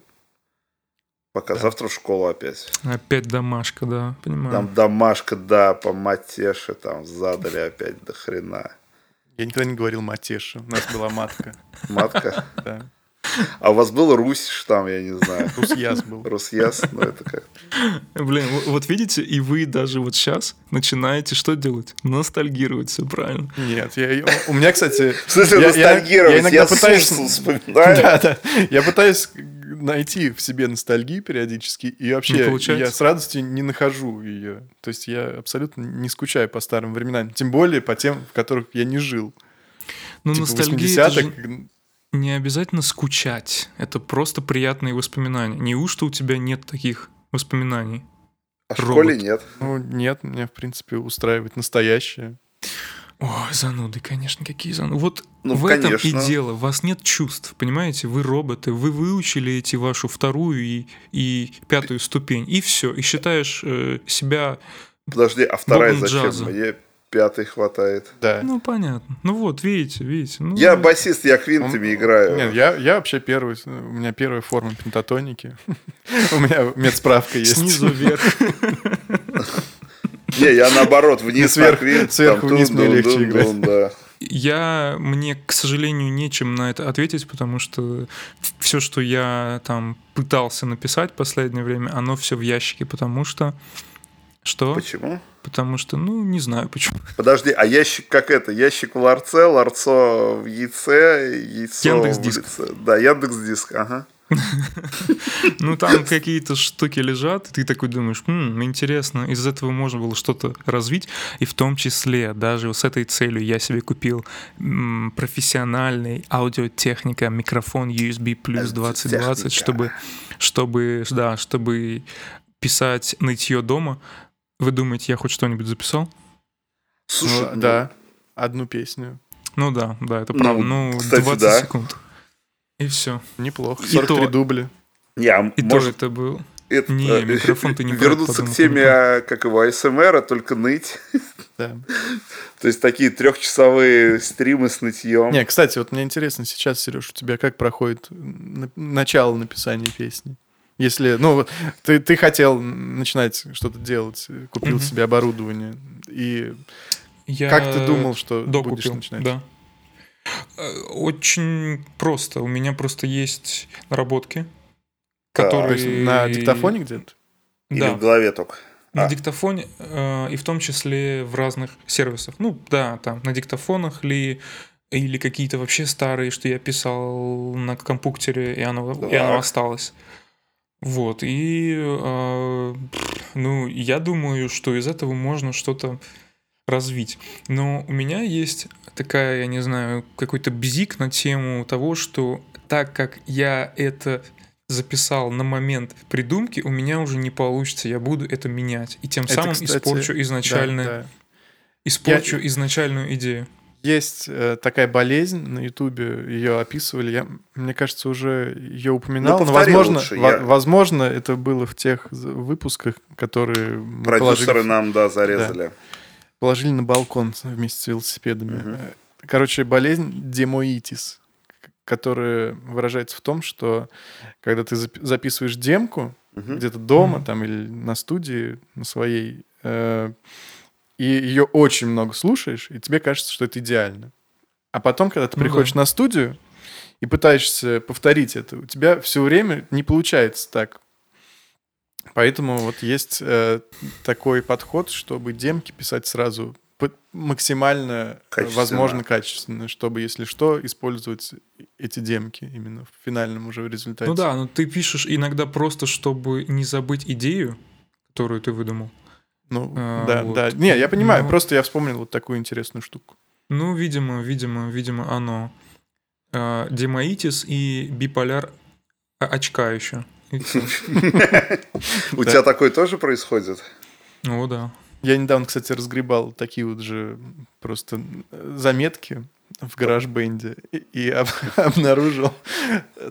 Пока завтра в школу опять. Опять домашка, да, понимаю. Там домашка, да, по матеше там задали опять до хрена. Я никогда не говорил матеша, у нас была матка. [LAUGHS] Матка. Да. А у вас был Русиш там, я не знаю. Русьяс был. Русьяс, ну это как. Блин, вот- видите, и вы даже вот сейчас начинаете что делать? Ностальгировать, все правильно. Нет, я, я- у меня, кстати... [LAUGHS] В смысле я- я- ностальгировать? Я иногда Я пытаюсь... [LAUGHS] Вспоминаю. Да, да. Я пытаюсь найти в себе ностальгию периодически, и вообще я с радостью не нахожу ее. То есть я абсолютно не скучаю по старым временам, тем более по тем, в которых я не жил. Ну, типа ностальгия, это 80-х. же не обязательно скучать. Это просто приятные воспоминания. Неужто у тебя нет таких воспоминаний? А в школе нет. Ну, нет, меня, в принципе, устраивает настоящее. Ой, зануды, конечно, какие зануды. Вот Ну, в этом конечно. и дело. У вас нет чувств, понимаете? Вы роботы, вы выучили эти вашу вторую и, и пятую ступень, и все. И считаешь э, себя... Подожди, а вторая зачем? джаза. Мне пятой хватает. Да. Ну, понятно. Ну вот, видите, видите. Ну, Я басист, я квинтами Он- играю. Нет, я, я вообще первый, у меня первая форма пентатоники. [LAUGHS] У меня медсправка есть. Снизу вверх. [LAUGHS] Не, я наоборот, вниз Сверх- сверху вниз мне легче да. Я, мне, к сожалению, нечем на это ответить, потому что все, что я там пытался написать в последнее время, оно все в ящике, потому что... Что? Почему? Потому что, ну, не знаю почему. Подожди, а ящик как это? Ящик в ларце, ларцо в яйце, яйцо Яндекс.Диск. в лице. Да, Яндекс Диск, ага. Ну, там какие-то штуки лежат, и ты такой думаешь, «М, интересно, из этого можно было что-то развить, и в том числе даже с этой целью я себе купил м, профессиональный аудиотехника, микрофон USB плюс 2020, Аудиотехника. чтобы, чтобы, да, чтобы писать нытье дома. Вы думаете, я хоть что-нибудь записал? Слушай, Ну, ну, да, одну песню. Ну да, да, это Ну, правда. Ну, кстати, 20 да. секунд. И все. Неплохо. И 43 то- дубля. Не, а И может, то это был. это, Не, э, микрофон ты не [LAUGHS] вернуться подумал, к теме, а, как его, АСМР, только ныть. [LAUGHS] Да. То есть такие трехчасовые стримы с нытьем. Не, кстати, вот мне интересно сейчас, Сереж, у тебя как проходит на- начало написания песни? Если, ну, вот ты, ты хотел начинать что-то делать, купил Мгм. себе оборудование, и Я как ты думал, что до будешь начинать? Да. Э, Очень просто. У меня просто есть наработки. То которые... есть на диктофоне где-то? Или Да, в голове только. на А. диктофоне, э, и в том числе в разных сервисах. Ну, да, там, на диктофонах ли, или какие-то вообще старые, что я писал на компьютере, и оно, и оно осталось. Вот, и, э, ну, я думаю, что из этого можно что-то развить. Но у меня есть такая, я не знаю, какой-то бзик на тему того, что так как я это записал на момент придумки, у меня уже не получится, я буду это менять. И тем Это, самым кстати, испорчу, изначальное, Да, да. испорчу изначальную идею. Есть э, такая болезнь на Ютубе, ее описывали. Я, мне кажется, уже ее упоминал. Ну, но, возможно, лучше, я- возможно, это было в тех выпусках, которые Продюсеры положили, нам, да, зарезали. Положили на балкон вместе с велосипедами. Э, Короче, болезнь демоитис, которая выражается в том, что когда ты зап- записываешь демку Мгм. где-то дома Мгм. там или на студии на своей, э, и ее очень много слушаешь, и тебе кажется, что это идеально. А потом, когда ты Ну да. приходишь на студию и пытаешься повторить это, у тебя все время не получается так. Поэтому вот есть э, такой подход, чтобы демки писать сразу максимально э, Качественно. возможно качественно, чтобы, если что, использовать эти демки именно в финальном уже результате. Ну да, но ты пишешь иногда просто, чтобы не забыть идею, которую ты выдумал. Ну, А, да, вот. да. Не, я понимаю, Ну. просто я вспомнил вот такую интересную штуку. Ну, видимо, видимо, видимо, оно. А, демоитис и биполяр а, очка еще. [LAUGHS] У тебя такое тоже происходит? О, да. Я недавно, кстати, разгребал такие вот же просто заметки в гараж-бенде и, и об- [LAUGHS] обнаружил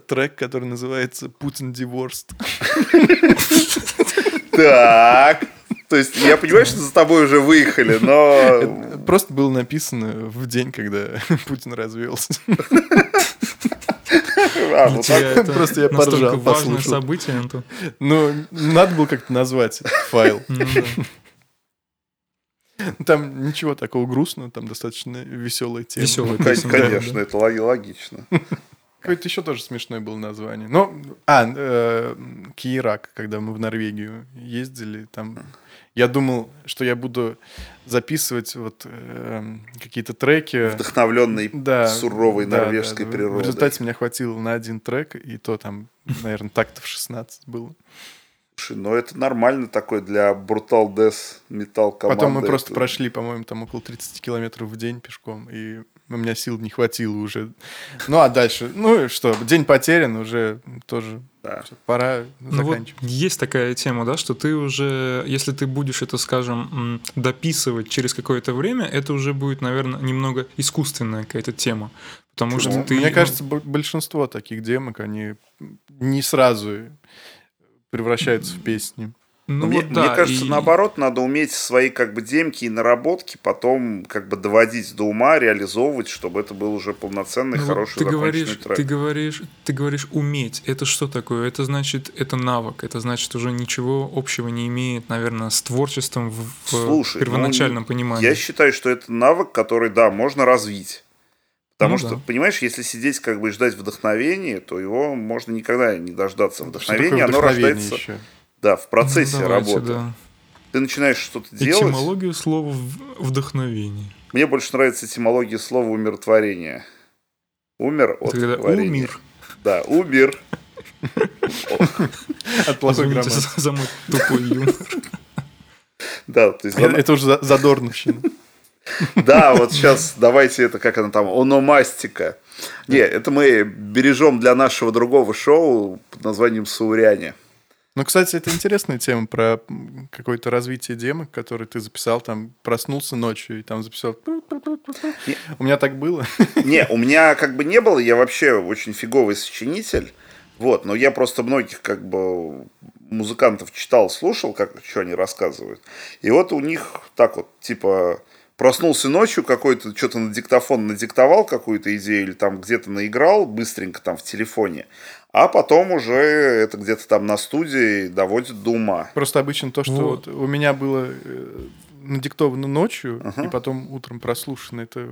трек, который называется «Путин divorced». Так. То есть я понимаю, что за тобой уже выехали, но... Просто было написано в день, когда [LAUGHS] Путин развелся. А, Для ну так. просто я поржал, важное послушал. событие, Антон. Ну, надо было как-то назвать этот файл. Ну. Там ничего такого грустного, там достаточно веселая тема. Веселая Конечно, это логи- логично. Какое-то еще тоже смешное было название. Ну, а, э, Киирак, когда мы в Норвегию ездили, там я думал, что я буду записывать вот э, какие-то треки. Вдохновленный Да, суровой да, норвежской да. природой. В результате меня хватило на один трек, и то там, наверное, тактов 16 было. Слушай, ну это нормально такой для Brutal Death металл команды. Потом мы просто прошли, по-моему, там около 30 километров в день пешком, и у меня сил не хватило уже. Ну, а дальше, ну и что, день потерян, уже тоже Да. пора Ну вот заканчивать. есть такая тема, да, что ты уже, если ты будешь это, скажем, дописывать через какое-то время, это уже будет, наверное, немного искусственная какая-то тема. Потому что Ну, ты... Мне кажется, большинство таких демок, они не сразу превращаются в песни. Ну мне, вот да, мне кажется, и- наоборот, надо уметь свои как бы демки и наработки потом как бы доводить до ума, реализовывать, чтобы это был уже полноценный, Ну хороший ты говоришь, трек. ты говоришь, ты говоришь уметь. Это что такое? Это значит, это навык. Это значит уже ничего общего не имеет, наверное, с творчеством в, в Слушай, первоначальном ну, понимании. Я считаю, что это навык, который, да, можно развить. Потому Ну что, да. понимаешь, если сидеть как бы и ждать вдохновения, то его можно никогда не дождаться Что вдохновения. Оно рождается, еще? Да, в Ну, процессе давайте, работы. да. Ты начинаешь что-то делать. Этимология слова вдохновение. Мне больше нравится этимология слова умиротворение. Умер от творения. умер. Да, умер. [LAUGHS] От плохой грамматики. за, мой тупой юмор. Да, то есть, Это это уже за- задорновщина. [LAUGHS] да, вот сейчас давайте это, как она там, ономастика. Не, это мы бережем для нашего другого шоу под названием «Сауряне». Ну, кстати, это интересная тема про какое-то развитие демок, который ты записал, там, проснулся ночью и там записал... Не- У меня так было. Не, у меня как бы не было, я вообще очень фиговый сочинитель. Вот, но я просто многих как бы музыкантов читал, слушал, как что они рассказывают. И вот у них так вот, типа, проснулся ночью какой-то, что-то на диктофон надиктовал какую-то идею или там где-то наиграл быстренько там в телефоне, а потом уже это где-то там на студии доводит до ума. Просто обычно то, что Вот. вот у меня было э, надиктовано ночью, Ага. и потом утром прослушано, это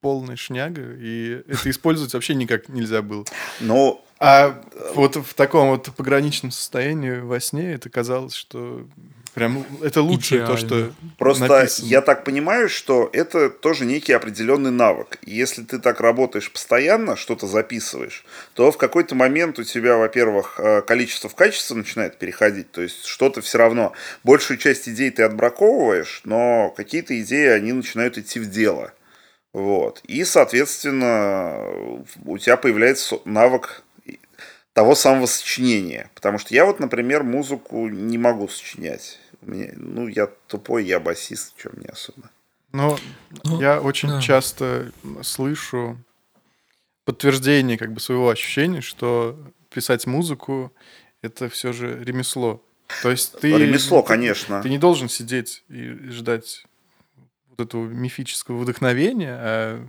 полная шняга, и это использовать вообще никак нельзя было. Но А вот в таком вот пограничном состоянии во сне это казалось, что прям это лучшее то, что. Просто написано. я так понимаю, что это тоже некий определенный навык. И если ты так работаешь постоянно, что-то записываешь, то в какой-то момент у тебя, во-первых, э, количество в качество начинает переходить. То есть что-то все равно, большую часть идей ты отбраковываешь, но какие-то идеи, они начинают идти в дело. Вот. И, соответственно, у тебя появляется навык того самого сочинения. Потому что я вот, например, музыку не могу сочинять. Мне, ну, я тупой, я басист, что мне особо. Но Ну, я очень да. часто слышу подтверждение как бы своего ощущения, что писать музыку это все же ремесло. То есть ты Ремесло, конечно. Ты не должен сидеть и ждать вот этого мифического вдохновения, а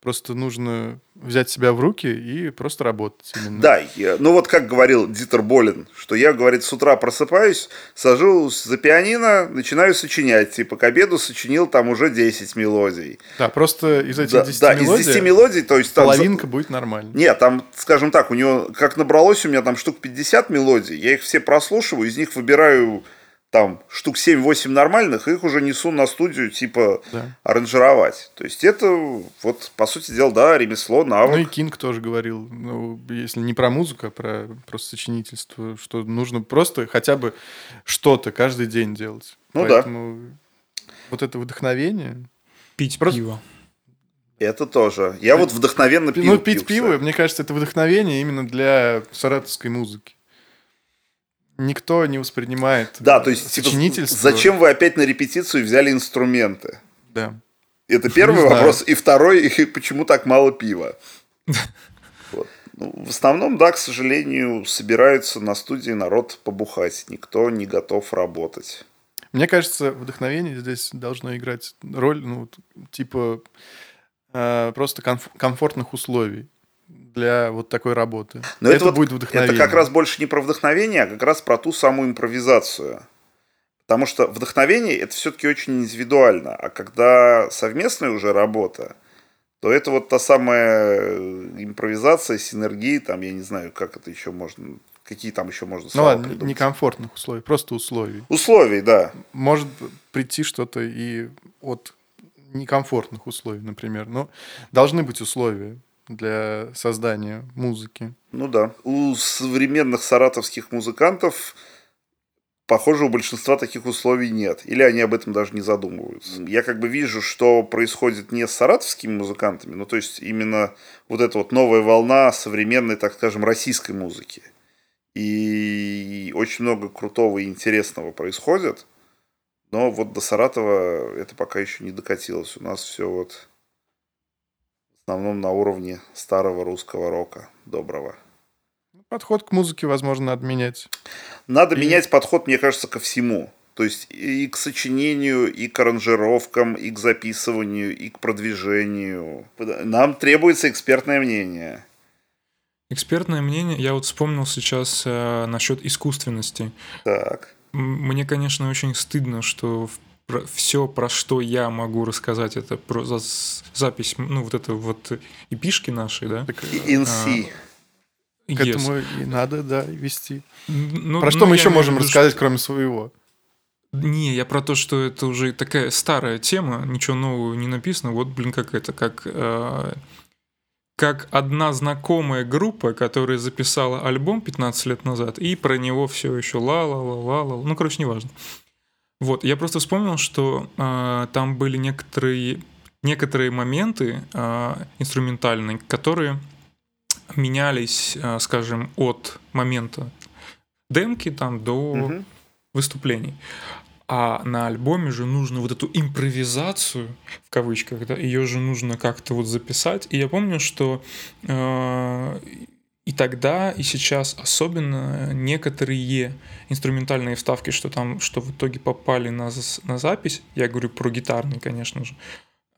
просто нужно взять себя в руки и просто работать именно. Да, я- ну вот как говорил Дитер Болин, что я, говорит, с утра просыпаюсь, сажусь за пианино, начинаю сочинять. Типа к обеду сочинил там уже 10 мелодий. Да, просто из этих Да, 10 да, мелодий из 10 мелодий, то есть там... половинка будет нормально. Нет, там, скажем так, у него, как набралось у меня там штук 50 мелодий, я их все прослушиваю, из них выбираю там штук 7-8 нормальных, их уже несу на студию, типа, Да. аранжировать. То есть это, вот, по сути дела, да, ремесло, навык. Ну и Кинг тоже говорил, ну, если не про музыку, а про просто сочинительство, что нужно просто хотя бы что-то каждый день делать. Ну да. Поэтому вот это вдохновение. Пить Просто- пиво. Это тоже. Я вот вдохновенно пиво ну, пить пью, пиво, мне кажется, это вдохновение именно для саратовской музыки. Никто не воспринимает Да, то есть, типа, сочинительство. зачем вы опять на репетицию взяли инструменты? Да. Это [LAUGHS] первый Не знаю. вопрос. И второй, и почему так мало пива? [LAUGHS] Вот. Ну, в основном, да, к сожалению, собираются на студии народ побухать. Никто не готов работать. Мне кажется, вдохновение здесь должно играть роль, ну, типа, э, просто комф- комфортных условий для вот такой работы. Но это, вот- будет вдохновение. Это как раз больше не про вдохновение, а как раз про ту самую импровизацию. Потому что вдохновение это все-таки очень индивидуально. А когда совместная уже работа, то это вот та самая э, импровизация, синергия, там, я не знаю, как это еще можно, какие там еще можно Ну слова ладно, придумать. некомфортных условий, просто условий. Условий, да. Может прийти что-то и от некомфортных условий, например. Но должны быть условия для создания музыки. Ну да. У современных саратовских музыкантов, похоже, у большинства таких условий нет. Или они об этом даже не задумываются. Я как бы вижу, что происходит не с саратовскими музыкантами, ну то есть именно вот эта вот новая волна современной, так скажем, российской музыки. И очень много крутого и интересного происходит. Но вот до Саратова это пока еще не докатилось. У нас все вот основном на уровне старого русского рока, доброго. Подход к музыке, возможно, надо менять. Надо И- менять подход, мне кажется, ко всему. То есть и к сочинению, и к аранжировкам, и к записыванию, и к продвижению. Нам требуется экспертное мнение. Экспертное мнение, я вот вспомнил сейчас э, насчет искусственности. Так. Мне, конечно, очень стыдно, что все, про что я могу рассказать, это про за- запись, ну, вот это вот эпишки наши, да? Так, И NC. к Yes. этому и надо, да, вести. Ну, Про что ну, мы еще можем виду, рассказать, кроме своего? Не, я про то, что это уже такая старая тема, ничего нового не написано. Вот, блин, как это, как, э, как одна знакомая группа, которая записала альбом 15 лет назад, и про него все еще ла-ла-ла-ла-ла. Ну, короче, неважно. Вот, я просто вспомнил, что э, там были некоторые, некоторые моменты э, инструментальные, которые менялись, э, скажем, от момента демки там до Мгм. выступлений. А на альбоме же нужно вот эту импровизацию, в кавычках, да, ее же нужно как-то вот записать. И я помню, что э, и тогда, и сейчас особенно некоторые инструментальные вставки, что там, что в итоге попали на, на запись, я говорю про гитарные, конечно же,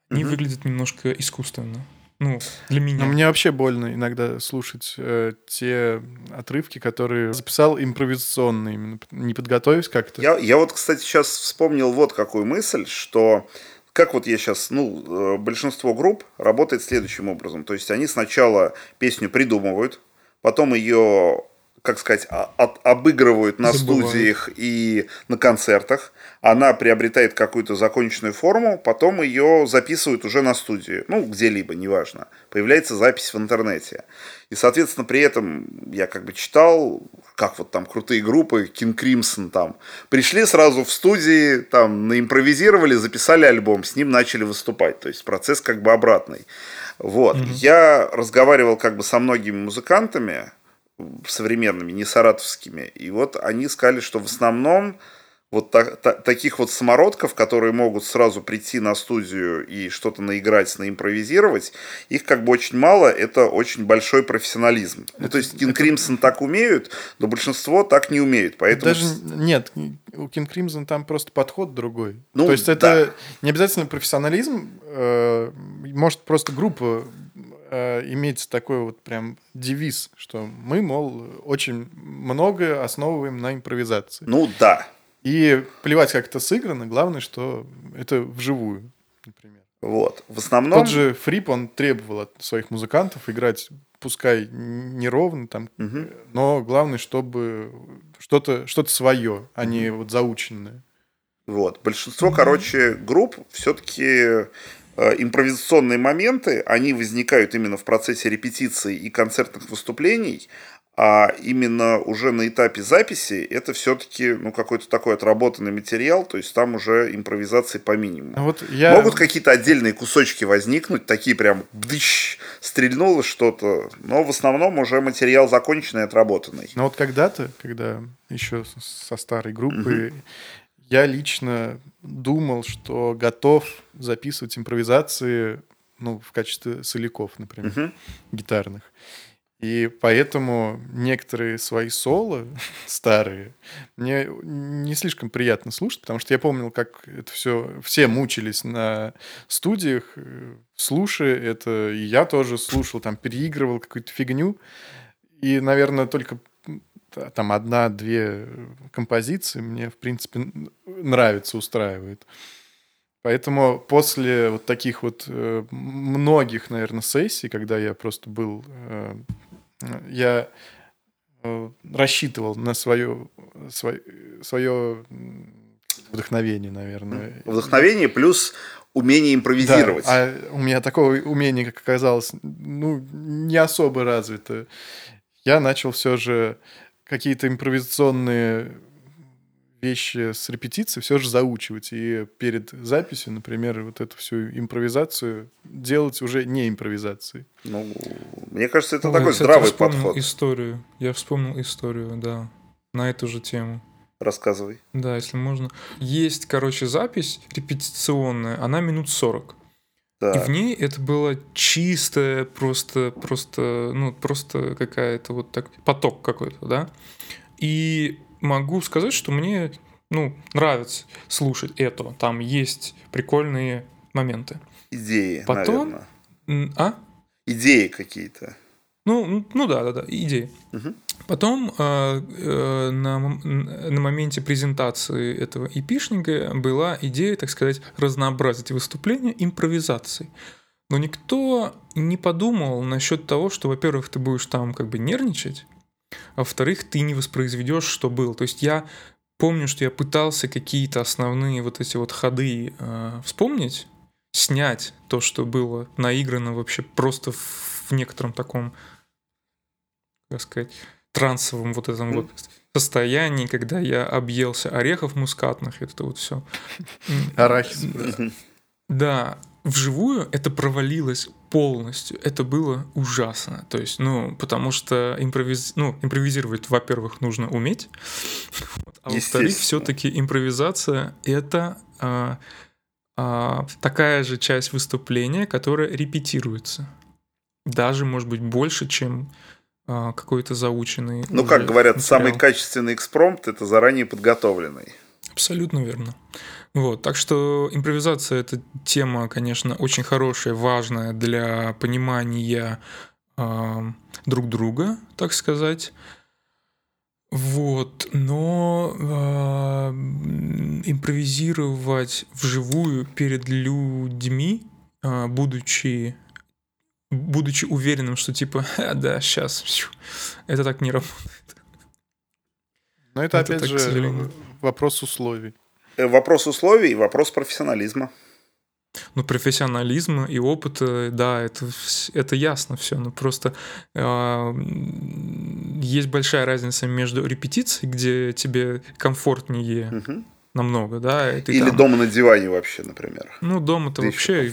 они Мгм. выглядят немножко искусственно. Ну, для меня. Но мне вообще больно иногда слушать э, те отрывки, которые записал импровизационно, именно не подготовившись как-то. Я, я вот, кстати, сейчас вспомнил вот какую мысль, что как вот я сейчас, ну, э, большинство групп работает следующим образом. То есть они сначала песню придумывают, потом ее, как сказать, а- от- обыгрывают на Забывают. студиях и на концертах. Она приобретает какую-то законченную форму, потом ее записывают уже на студии, ну, где-либо, неважно. Появляется запись в интернете. И, соответственно, при этом я как бы читал, как вот там крутые группы, King Crimson там, пришли сразу в студии, там, наимпровизировали, записали альбом, с ним начали выступать. То есть процесс как бы обратный. Вот. Я разговаривал как бы со многими музыкантами, современными, не саратовскими, и вот они сказали, что в основном вот та- та- таких вот самородков, которые могут сразу прийти на студию и что-то наиграть, наимпровизировать, их как бы очень мало, это очень большой профессионализм. Ну, то есть King Crimson так умеют, но большинство так не умеют, поэтому... Даже нет, у King Crimson там просто подход другой. Ну, То есть да. это не обязательно профессионализм, э, может просто группа э, иметь такой вот прям девиз, что мы, мол, очень много основываем на импровизации. Ну да, И плевать, как это сыграно, главное, что это вживую, например. вот. В основном... Тот же Фрип, он требовал от своих музыкантов играть, пускай неровно, там, Мгм. но главное, чтобы что-то что свое, а не вот заученное. Вот. Большинство, короче, групп все-таки импровизационные моменты, они возникают именно в процессе репетиции и концертных выступлений, а именно уже на этапе записи это все-таки ну, какой-то такой отработанный материал, то есть там уже импровизации по минимуму. А Вот я... Могут какие-то отдельные кусочки возникнуть, такие прям бдыщ, стрельнуло что-то, но в основном уже материал законченный, отработанный. Но вот когда-то, когда еще со старой группы, я лично думал, что готов записывать импровизации ну, в качестве соляков, например, гитарных. И поэтому некоторые свои соло старые мне не слишком приятно слушать, потому что я помнил, как это все все мучились на студиях, э, слушая это, и я тоже слушал, там переигрывал какую-то фигню, и, наверное, только там одна-две композиции мне, в принципе, нравится, устраивает. Поэтому после вот таких вот э, многих, наверное, сессий, когда я просто был, э, я э, рассчитывал на свое, свое, вдохновение, наверное. Вдохновение плюс умение импровизировать. Да, а у меня такого умения, как оказалось, ну, не особо развито. Я начал все же какие-то импровизационные вещи с репетиции все же заучивать. И перед записью, например, вот эту всю импровизацию делать уже не импровизацией. Ну, мне кажется, это Ой, такой кстати, здравый вспомнил подход. историю. Я вспомнил историю, да, на эту же тему. Рассказывай. Да, если можно. Есть, короче, запись репетиционная, она минут 40. Да. И в ней это было чистое, просто, просто, ну, просто какая-то вот так, поток какой-то, да. И могу сказать, что мне, ну, нравится слушать это. Там есть прикольные моменты. Идеи, Потом- наверное. А? Идеи какие-то. Ну, ну да, да, да, идея. Мгм. Потом э, э, на, на моменте презентации этого эпишника была идея, так сказать, разнообразить выступление импровизацией. Но никто не подумал насчет того, что, во-первых, ты будешь там как бы нервничать, а во-вторых, ты не воспроизведешь, что было. То есть я помню, что я пытался какие-то основные вот эти вот ходы э, вспомнить, снять то, что было наиграно вообще просто в, в некотором таком, как сказать, трансовом вот этом вот состоянии, когда я объелся орехов мускатных, это вот все. Арахис. Да, вживую это провалилось полностью. Это было ужасно. То есть, ну, потому что импровиз... ну, импровизировать, во-первых, нужно уметь. А во-вторых, все-таки импровизация это а, а, такая же часть выступления, которая репетируется. Даже, может быть, больше, чем а, какой-то заученный. Ну, как говорят, самый материал. качественный экспромт это заранее подготовленный. Абсолютно верно. Вот, так что импровизация это тема, конечно, очень хорошая, важная для понимания а, друг друга, так сказать. Вот, но а, м, импровизировать вживую перед людьми, а, будучи будучи уверенным, что типа, «Ха, да, сейчас, это так не работает. Но это, Это опять так, же, вопрос условий. Э, Вопрос условий вопрос профессионализма. Ну, профессионализма и опыта, да, это, это ясно все. Но просто а, м, есть большая разница между репетицией, где тебе комфортнее Мгм. намного, да, и ты Или там- дома на диване вообще, например. Ну, дома-то вообще...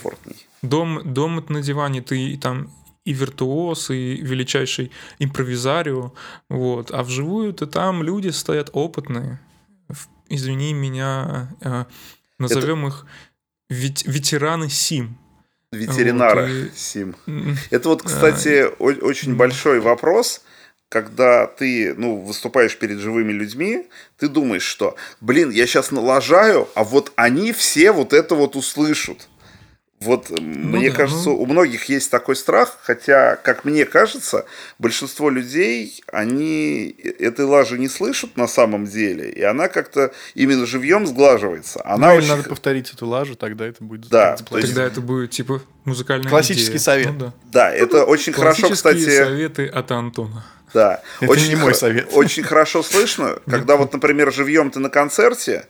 Дом, дом это на диване, ты там и виртуоз, и величайший импровизарио, вот. А вживую ты там люди стоят опытные. Извини меня, э, назовем их вет- ветераны СИМ. Ветеринара, Вот, и- Сим. Это вот, кстати, о- очень большой вопрос, когда ты, ну, выступаешь перед живыми людьми, ты думаешь, что, блин, я сейчас налажаю, а вот они все вот это вот услышат. Вот м, мне да, кажется, ну. у многих есть такой страх, хотя, как мне кажется, большинство людей, они этой лажи не слышат на самом деле, и она как-то именно живьем сглаживается. Она Ну, очень надо повторить эту лажу, тогда это будет Да, заплатить. то есть- Тогда это будет типа музыкальная Классический идея. совет. Ну да. Да, это очень хорошо, Классические кстати. советы от Антона. Да. Это не мой совет. Очень хорошо слышно, когда вот, например, живьем ты на концерте,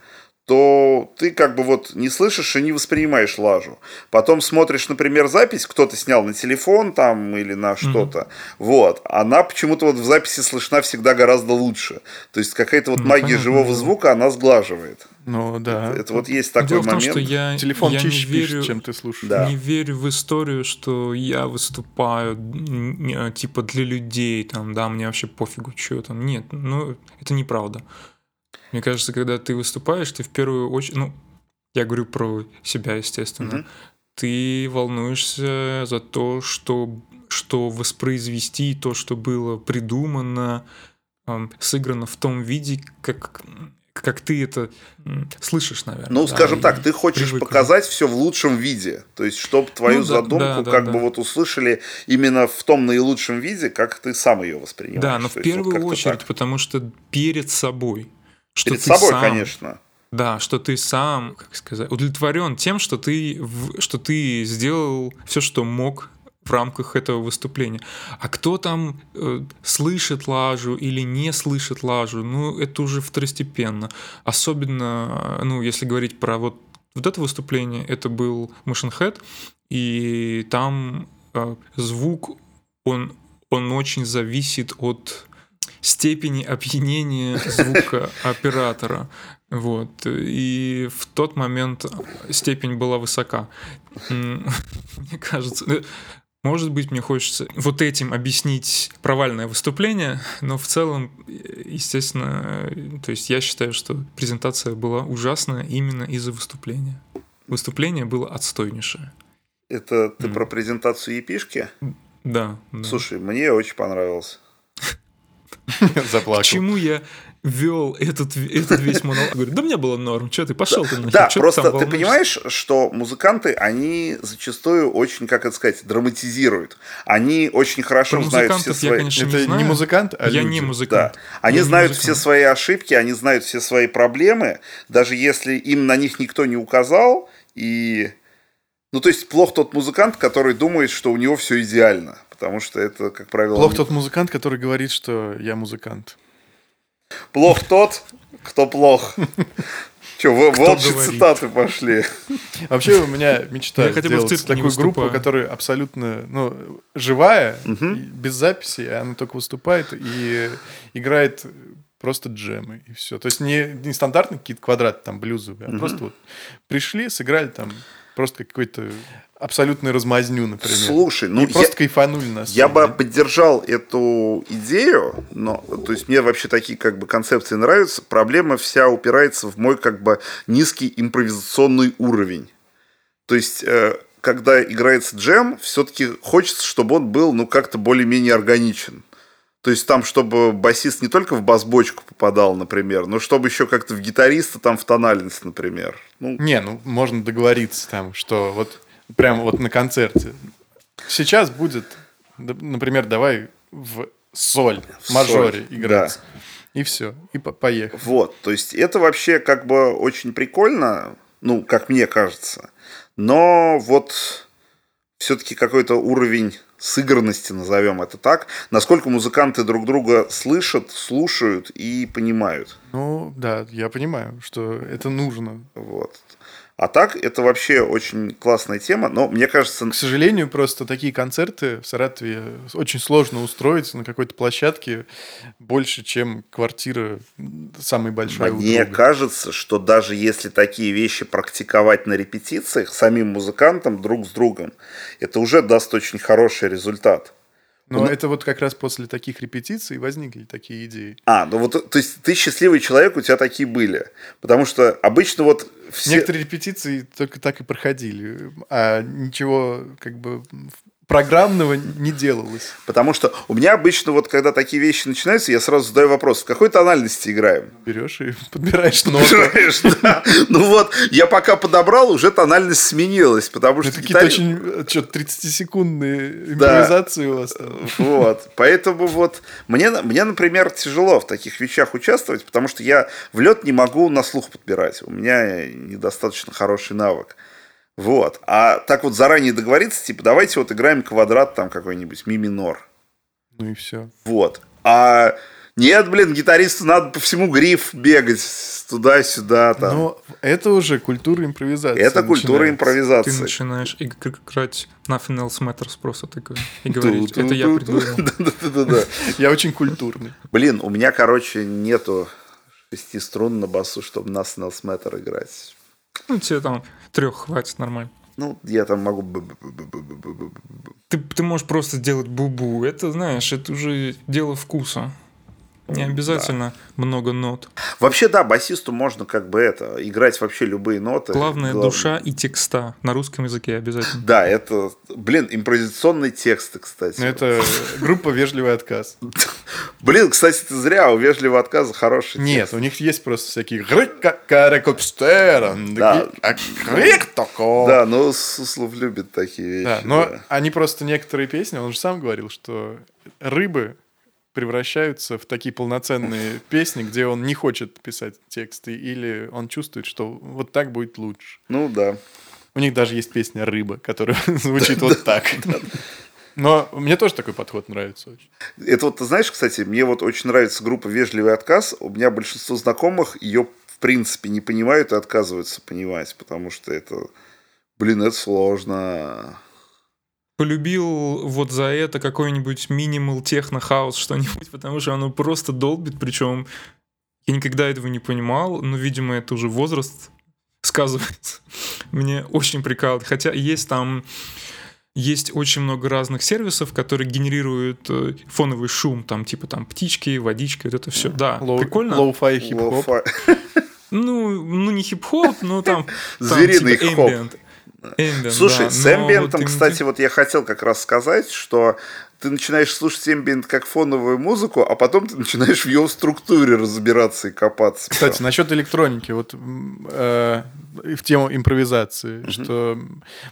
то ты как бы вот не слышишь и не воспринимаешь лажу. Потом смотришь, например, запись, кто-то снял на телефон там или на что-то, mm-hmm. вот, она почему-то вот в записи слышна всегда гораздо лучше. То есть какая-то вот ну, магия понятно, живого да. звука, она сглаживает. Ну да. Это, это вот есть такой Дело момент. В том, что я, Телефон я чище не верю, пишет, чем ты слушаешь. Да. Не верю в историю, что я выступаю типа для людей, там, да, мне вообще пофигу, что там. Нет, ну это неправда. Мне кажется, когда ты выступаешь, ты в первую очередь, ну, я говорю про себя, естественно, mm-hmm. ты волнуешься за то, что, что воспроизвести то, что было придумано, сыграно в том виде, как как ты это слышишь, наверное. Ну, да, скажем так, ты хочешь привыкли. показать все в лучшем виде. То есть, чтобы твою ну, задумку да, да, как да, бы да. вот услышали именно в том наилучшем виде, как ты сам ее воспринимаешь. Да, но в первую вот очередь, так. потому что перед собой. Что Перед собой, сам, конечно. Да, что ты сам, как сказать, удовлетворен тем, что ты, что ты сделал все, что мог в рамках этого выступления. А кто там э, слышит лажу или не слышит лажу, ну, это уже второстепенно. Особенно, ну, если говорить про вот, вот это выступление, это был Machine Head, и там э, звук, он, он очень зависит от степени опьянения звука оператора. Вот. И в тот момент степень была высока. [LAUGHS] Мне кажется, э, может быть, мне хочется вот этим объяснить провальное выступление, но в целом, естественно, то есть я считаю, что презентация была ужасная именно из-за выступления. Выступление было отстойнейшее. Это ты mm. про презентацию епишки? Да, да. Слушай, мне очень понравилось. [LAUGHS] Заплакал. Почему я вел этот, этот весь монолог? Говорю, да мне было норм, что ты пошел ты нахер, Да, просто ты, ты понимаешь, что музыканты, они зачастую очень, как это сказать, драматизируют. Они очень хорошо Про знают все свои... Я, конечно, это не, знаю. не музыкант, а Я люди. не музыкант. Да. Они я знают все свои ошибки, они знают все свои проблемы, даже если им на них никто не указал, и... Ну, то есть, плох тот музыкант, который думает, что у него все идеально потому что это, как правило... Плох тот музыкант, который говорит, что я музыкант. Плох тот, кто плох. Че, волчьи цитаты пошли. Вообще у меня мечта сделать такую группу, которая абсолютно ну, живая, без записи, она только выступает и играет просто джемы и все. То есть не, не стандартные какие-то квадраты там блюзовые, а просто вот пришли, сыграли там просто какой-то абсолютную размазню, например. Слушай, ну... И просто я, кайфанули нас. Я бы поддержал эту идею, но... То есть мне вообще такие как бы концепции нравятся. Проблема вся упирается в мой как бы низкий импровизационный уровень. То есть... Э, когда играется джем, все-таки хочется, чтобы он был, ну, как-то более-менее органичен. То есть там, чтобы басист не только в бас-бочку попадал, например, но чтобы еще как-то в гитариста, там в тональность, например. Ну... Не, ну можно договориться там, что вот прямо вот на концерте. Сейчас будет, например, давай в соль, в мажоре соль, играть. Да. И все, и по поехали. Вот, то есть это вообще как бы очень прикольно, ну, как мне кажется. Но вот все-таки какой-то уровень сыгранности, назовем это так, насколько музыканты друг друга слышат, слушают и понимают. Ну, да, я понимаю, что это нужно. Вот. А так, это вообще очень классная тема, но мне кажется... К сожалению, просто такие концерты в Саратове очень сложно устроить на какой-то площадке больше, чем квартира самой большой. Мне кажется, что даже если такие вещи практиковать на репетициях самим музыкантам друг с другом, это уже даст очень хороший результат. Но ну, это вот как раз после таких репетиций возникли такие идеи. А, ну вот, то есть ты счастливый человек, у тебя такие были. Потому что обычно вот все... Некоторые репетиции только так и проходили, а ничего как бы программного не делалось. Потому что у меня обычно вот, когда такие вещи начинаются, я сразу задаю вопрос, в какой тональности играем? Берешь и [LAUGHS] подбираешь ноту. Подбираешь, [LAUGHS] да. Ну вот, я пока подобрал, уже тональность сменилась, потому что... Какие-то очень, что 30-секундные импровизации у вас там. [LAUGHS] Вот, поэтому вот, мне, мне, например, тяжело в таких вещах участвовать, потому что я в лед не могу на слух подбирать. У меня недостаточно хороший навык. Вот. А так вот заранее договориться, типа, давайте вот играем квадрат там какой-нибудь, ми минор. Ну и все. Вот. А Нет, блин, гитаристу надо по всему гриф бегать туда-сюда. Там. Но это уже культура импровизации. Это культура импровизации. Ты начинаешь иг- играть Nothing Else Matters просто такой и говорить, это я придумал. [LAUGHS] Я очень культурный. Блин, у меня, короче, нету шести струн на басу, чтобы на Else Matter играть. Ну, тебе там трех хватит нормально. Ну, я там могу... Ты, ты можешь просто делать бубу. Это, знаешь, это уже дело вкуса. Не обязательно много нот. Вообще, да, басисту можно как бы это, играть вообще любые ноты. Главное Глав- душа и текста. На русском языке обязательно. Да, это, блин, импровизационные тексты, кстати. Это группа «Вежливый отказ». [LAUGHS] Блин, кстати, ты зря, у вежливого отказа хороший Нет, у них есть просто всякие Да. Да, ну Суслов любит такие вещи. Да, но да. они просто некоторые песни, он же сам говорил, что рыбы превращаются в такие полноценные песни, где он не хочет писать тексты, или он чувствует, что вот так будет лучше. Ну да. У них даже есть песня «Рыба», которая [LAUGHS] звучит вот так. Но мне тоже такой подход нравится очень. Это вот, ты знаешь, кстати, мне вот очень нравится группа «Вежливый отказ». У меня большинство знакомых ее, в принципе, не понимают и отказываются понимать, потому что это, блин, это сложно. Полюбил вот за это какой-нибудь минимал техно-хаус что-нибудь, [LAUGHS] потому что оно просто долбит, причем я никогда этого не понимал, но, видимо, это уже возраст сказывается. [LAUGHS] Мне очень прикалывает. Хотя есть там есть очень много разных сервисов, которые генерируют э, фоновый шум, там типа там птички, водичка, вот это все. Да, Lo- прикольно. Lo-fi хип-хоп. Lo-fi. Ну, ну не хип-хоп, но там, [LAUGHS] там Звериный типа хоп. Ambient. Ambient, Слушай, да, с но эмбиентом, вот кстати, вот я хотел как раз сказать, что ты начинаешь слушать эмбиент как фоновую музыку, а потом ты начинаешь в ее структуре разбираться и копаться. Кстати, насчет электроники, вот э, в тему импровизации, что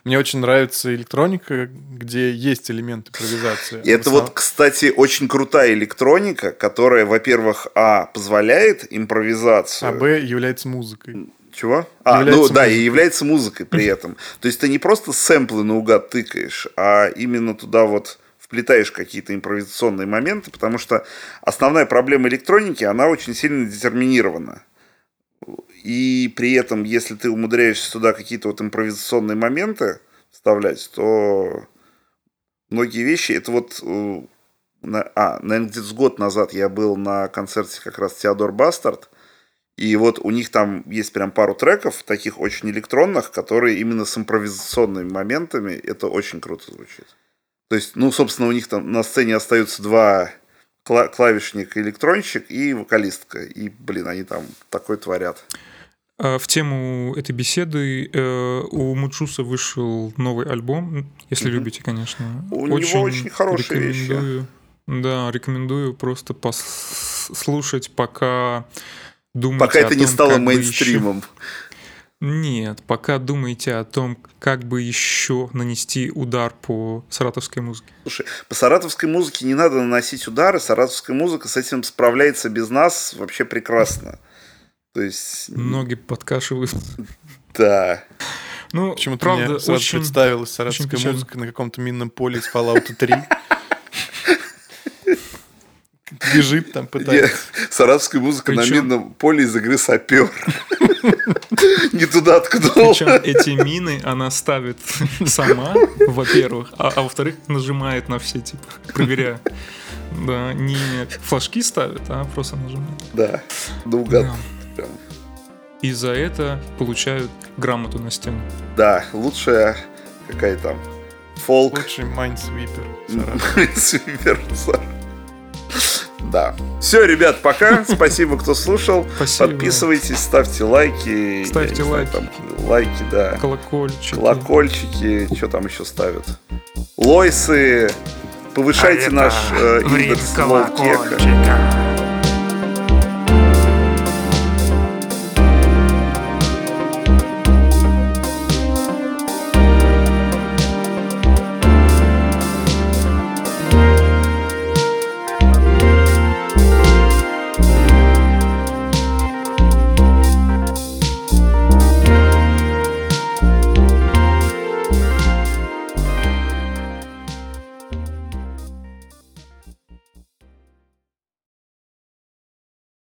мне очень нравится электроника, где есть элемент импровизации. И это вот, кстати, очень крутая электроника, которая, во-первых, а, позволяет импровизацию. а б является музыкой. Чего? А, Является ну да, и музыкой. является музыкой при этом. [LAUGHS] То есть ты не просто сэмплы наугад тыкаешь, а именно туда вот вплетаешь какие-то импровизационные моменты, потому что основная проблема электроники, она очень сильно детерминирована. И при этом, если ты умудряешься туда какие-то вот импровизационные моменты вставлять, то многие вещи, это вот, э, на- а, наверное, где-то год назад я был на концерте как раз Теодор Бастард, и вот у них там есть прям пару треков, таких очень электронных, которые именно с импровизационными моментами, это очень круто звучит. То есть, ну, собственно, у них там на сцене остаются два кла- клавишник, электронщик и вокалистка. И, блин, они там такое творят. А, В тему этой беседы э, у Муджуса вышел новый альбом, если Мгм. любите, конечно. У него очень хорошие вещи. рекомендую. Да, рекомендую просто послушать, пока думаете Пока о это не том, стало как бы мейнстримом. еще- Нет, пока думаете о том, как бы еще нанести удар по саратовской музыке. Слушай, по саратовской музыке не надо наносить удары. Саратовская музыка с этим справляется без нас вообще прекрасно. То есть, Ноги подкашивают. да. Ну, Почему-то правда, мне сразу очень... представилась саратовская печально. музыка на каком-то минном поле из Fallout 3. Бежит там, Нет, пытается. саратовская музыка на минном поле из игры сапер. [LAUGHS] Не туда ткнул. Причем эти мины она ставит сама, во-первых, а, а во-вторых, нажимает на все, типа, проверяя. Да, не флажки ставит, а просто нажимает. Да, наугад. Да. Прям. И за это получают грамоту на стену. Да, лучшая какая там фолк. Лучший майнсвипер. Саратов. [LAUGHS] Да. Все, ребят, пока. [LAUGHS] Спасибо, кто слушал. Спасибо. Подписывайтесь, ставьте лайки. Ставьте знаю, лайки. там, лайки, да. Колокольчики. Колокольчики. Что там еще ставят? Лойсы. Повышайте А наш э, индекс лоукека.